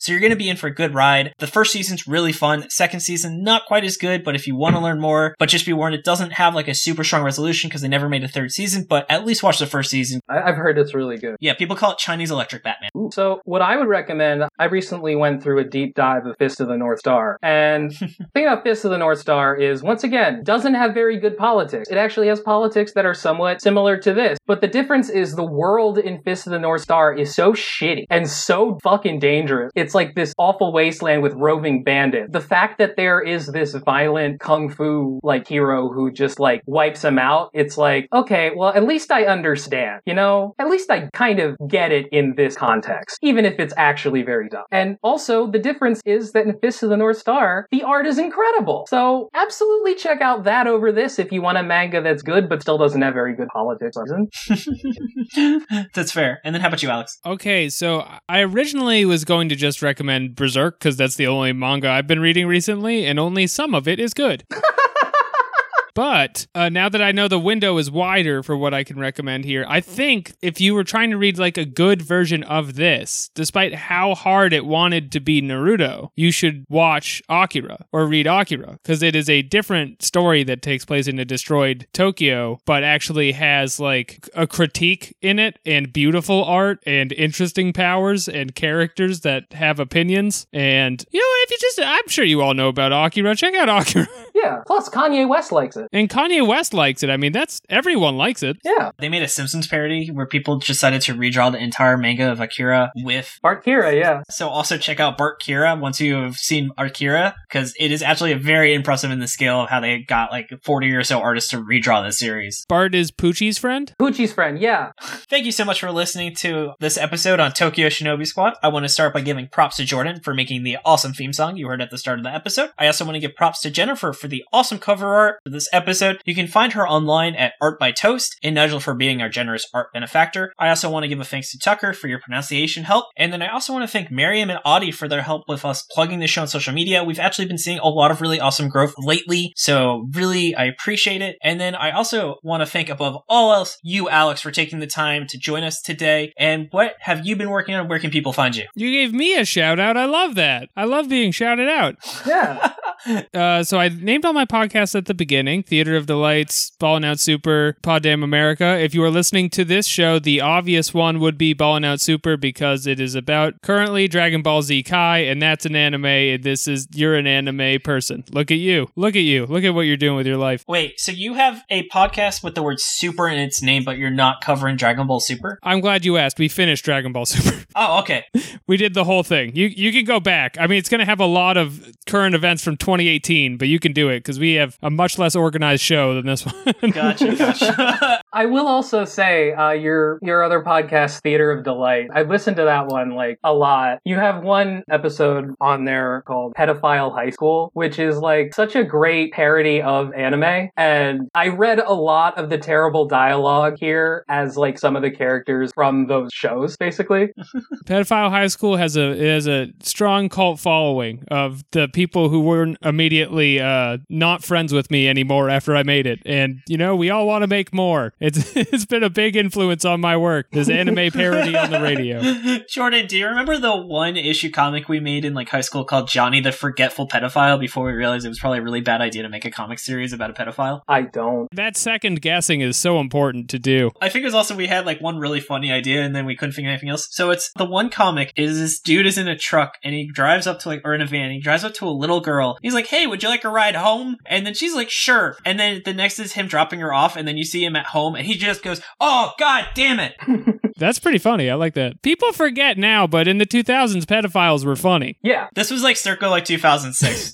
So you're going to be in for a good ride. The first season's really fun. Second season, not quite as good, but if you want to learn more, but just be warned, it doesn't have like a super strong resolution because they never made a third season, but at least watch the first season. I- I've heard it's really good. Yeah, people call it Chinese Electric Batman. So, what I would recommend, I recently went through a deep dive of Fist of the North Star. And the thing about Fist of the North Star is, once again, doesn't have very good politics. It actually has politics that are somewhat similar to this. But the difference is the world in Fist of the North Star is so shitty and so fucking dangerous. It's like this awful wasteland with roving bandits. The fact that there is this violent kung fu like hero who just like wipes them out, it's like, okay, well, at least I understand, you know? At least I kind of get it in this context, even if it's actually very dumb. And also, the difference is that in Fist of the North Star, the art is incredible. So, absolutely check out that over this if you want a manga that's good but still doesn't have very good politics. That's fair. And then how about you, Alex? Okay, so I originally was going to just recommend Berserk because that's the only manga I've been reading recently, and only some of it is good. But uh, now that I know the window is wider for what I can recommend here, I think if you were trying to read like a good version of this, despite how hard it wanted to be Naruto, you should watch Akira or read Akira because it is a different story that takes place in a destroyed Tokyo, but actually has like a critique in it and beautiful art and interesting powers and characters that have opinions. And you know, if you just, I'm sure you all know about Akira. Check out Akira. yeah, plus Kanye West likes it. It. And Kanye West likes it. I mean, that's everyone likes it. Yeah. They made a Simpsons parody where people decided to redraw the entire manga of Akira with. Bart Kira, yeah. So also check out Bart Kira once you have seen Akira because it is actually very impressive in the scale of how they got like 40 or so artists to redraw the series. Bart is Poochie's friend. Poochie's friend, yeah. Thank you so much for listening to this episode on Tokyo Shinobi Squad. I want to start by giving props to Jordan for making the awesome theme song you heard at the start of the episode. I also want to give props to Jennifer for the awesome cover art for this episode. You can find her online at Art by Toast and Nigel for being our generous art benefactor. I also want to give a thanks to Tucker for your pronunciation help. And then I also want to thank Miriam and Audie for their help with us plugging the show on social media. We've actually been seeing a lot of really awesome growth lately. So really, I appreciate it. And then I also want to thank above all else you, Alex, for taking the time to join us today. And what have you been working on? Where can people find you? You gave me a shout out. I love that. I love being shouted out. Yeah. Uh, so I named all my podcasts at the beginning Theater of Delights, Ballin' Out Super, Pod Damn America. If you are listening to this show, the obvious one would be Ballin' Out Super because it is about currently Dragon Ball Z Kai, and that's an anime. And this is, you're an anime person. Look at you. Look at you. Look at what you're doing with your life. Wait, so you have a podcast with the word super in its name, but you're not covering Dragon Ball Super? I'm glad you asked. We finished Dragon Ball Super. Oh, okay. we did the whole thing. You you can go back. I mean, it's going to have a lot of current events from 2018, but you can do it because we have a much less organized show than this one. Gotcha, gotcha. I will also say uh, your your other podcast, Theater of Delight. I've listened to that one like a lot. You have one episode on there called Pedophile High School, which is like such a great parody of anime. And I read a lot of the terrible dialogue here as like some of the characters from those shows, basically. Pedophile High School has a has a strong cult following of the people who weren't immediately uh, not friends with me anymore after I made it, and you know we all want to make more. It's it's been a big influence on my work. This anime parody on the radio. Jordan, do you remember the one issue comic we made in like high school called Johnny the Forgetful Pedophile before we realized it was probably a really bad idea to make a comic series about a pedophile? I don't. That second guessing is so important to do. I think it was also we had like one really funny idea and then we couldn't think of anything else. So it's the one comic is this dude is in a truck and he drives up to like or in a van. He drives up to a little girl. He's like, "Hey, would you like a ride home?" And then she's like, "Sure." And then the next is him dropping her off, and then you see him at home, and he just goes, "Oh God damn it!" That's pretty funny. I like that. People forget now, but in the 2000s, pedophiles were funny. Yeah. This was like circa like 2006.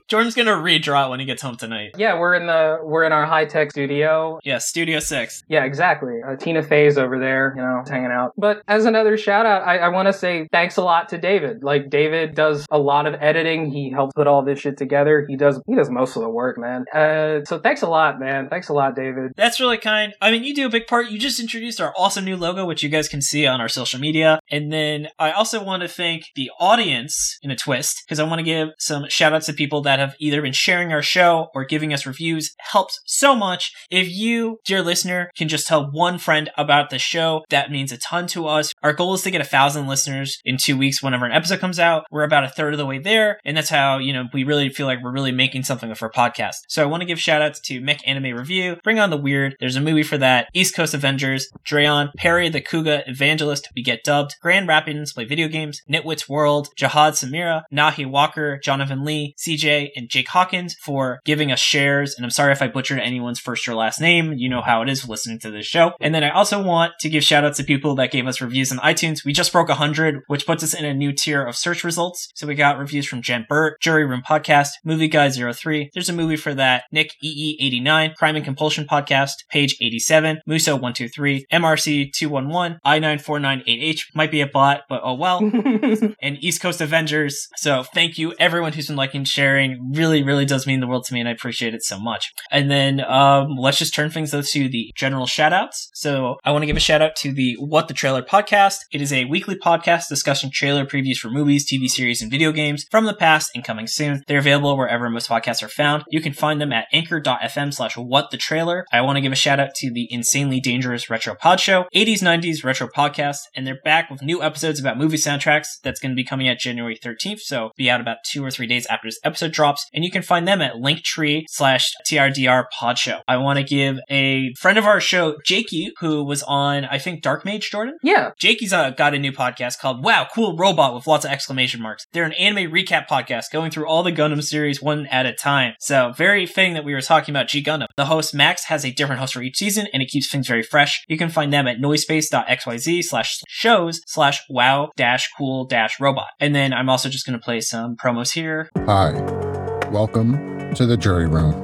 Jordan's gonna redraw it when he gets home tonight. Yeah, we're in the we're in our high tech studio. Yeah, Studio Six. Yeah, exactly. Uh, Tina Fey's over there, you know, hanging out. But as another shout out, I, I want to say thanks a lot to David. Like David does a lot of editing. He helps put all this shit together. He does he does most of the work, man. Uh, so thanks a lot, man. Thanks a lot, David. That's really kind. I mean, you do a big part. You just introduced our awesome new logo, which you guys can see on our social media. And then I also want to thank the audience in a twist, because I want to give some shout outs to people that have either been sharing our show or giving us reviews. Helps so much. If you, dear listener, can just tell one friend about the show, that means a ton to us. Our goal is to get a thousand listeners in two weeks whenever an episode comes out. We're about a third of the way there. And that's how, you know, we really feel like we're really making something of our podcast. So I want to give shout outs to Mech Anime Review, Bring On the Weird. There's a movie for that. East Coast Avengers, Drayon, Perry the Kuga Evangelist, We Get Dubbed, Grand Rapids Play Video Games, Nitwit's World, Jihad Samira, Nahi Walker, Jonathan Lee, CJ, and Jake Hawkins for giving us shares. And I'm sorry if I butchered anyone's first or last name. You know how it is listening to this show. And then I also want to give shout outs to people that gave us reviews on iTunes. We just broke 100, which puts us in a new tier of search results. So we got reviews from Jen Burt, Jury Room Podcast, Movie Guy 03. There's a movie for that. Nick EE89, Crime and Compulsion Podcast, Page 87, Muso 123, MRC 211, I94988H. Might be a bot, but oh well. and East Coast Avengers. So thank you everyone who's been liking, sharing. Really, really does mean the world to me and I appreciate it so much. And then um, let's just turn things though to the general shout outs. So I want to give a shout out to the What the Trailer podcast. It is a weekly podcast discussing trailer previews for movies, TV series, and video games from the past and coming soon. They're available wherever most podcasts are found. You can find them at anchor.fm slash what the trailer. I want to give a shout out to the insanely dangerous retro pod show, 80s 90s retro podcast, and they're back with new episodes about movie soundtracks that's going to be coming out January 13th. So be out about two or three days after this episode drops. Drops, and you can find them at linktree slash TRDR pod show. I want to give a friend of our show, Jakey, who was on, I think, Dark Mage, Jordan? Yeah. Jakey's uh, got a new podcast called Wow, Cool Robot with lots of exclamation marks. They're an anime recap podcast going through all the Gundam series one at a time. So, very thing that we were talking about G Gundam. The host, Max, has a different host for each season, and it keeps things very fresh. You can find them at noisepace.xyz slash shows slash wow dash cool dash robot. And then I'm also just going to play some promos here. Hi, welcome to the Jury Room,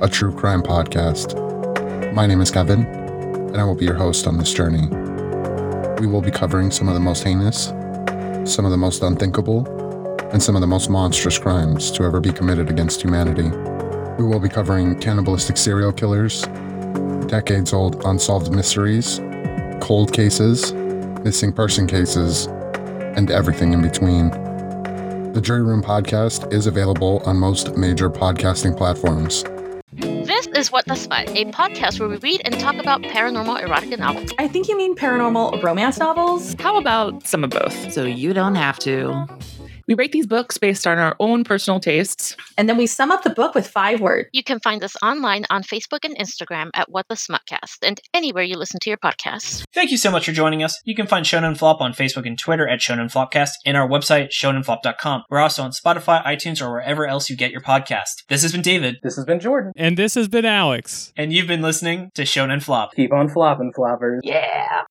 a true crime podcast. My name is Kevin, and I will be your host on this journey. We will be covering some of the most heinous, some of the most unthinkable, and some of the most monstrous crimes to ever be committed against humanity. We will be covering cannibalistic serial killers, decades old unsolved mysteries, cold cases, missing person cases, and everything in between. The Jury Room podcast is available on most major podcasting platforms. This is What the Smut, a podcast where we read and talk about paranormal erotica novels. I think you mean paranormal romance novels. How about some of both? So you don't have to. We rate these books based on our own personal tastes. And then we sum up the book with five words. You can find us online on Facebook and Instagram at What the Smutcast and anywhere you listen to your podcasts. Thank you so much for joining us. You can find Shonen Flop on Facebook and Twitter at Shonen Flopcast and our website, shonenflop.com. We're also on Spotify, iTunes, or wherever else you get your podcast. This has been David, This has been Jordan. And this has been Alex. and you've been listening to Shonen Flop. Keep on flopping, floppers. Yeah.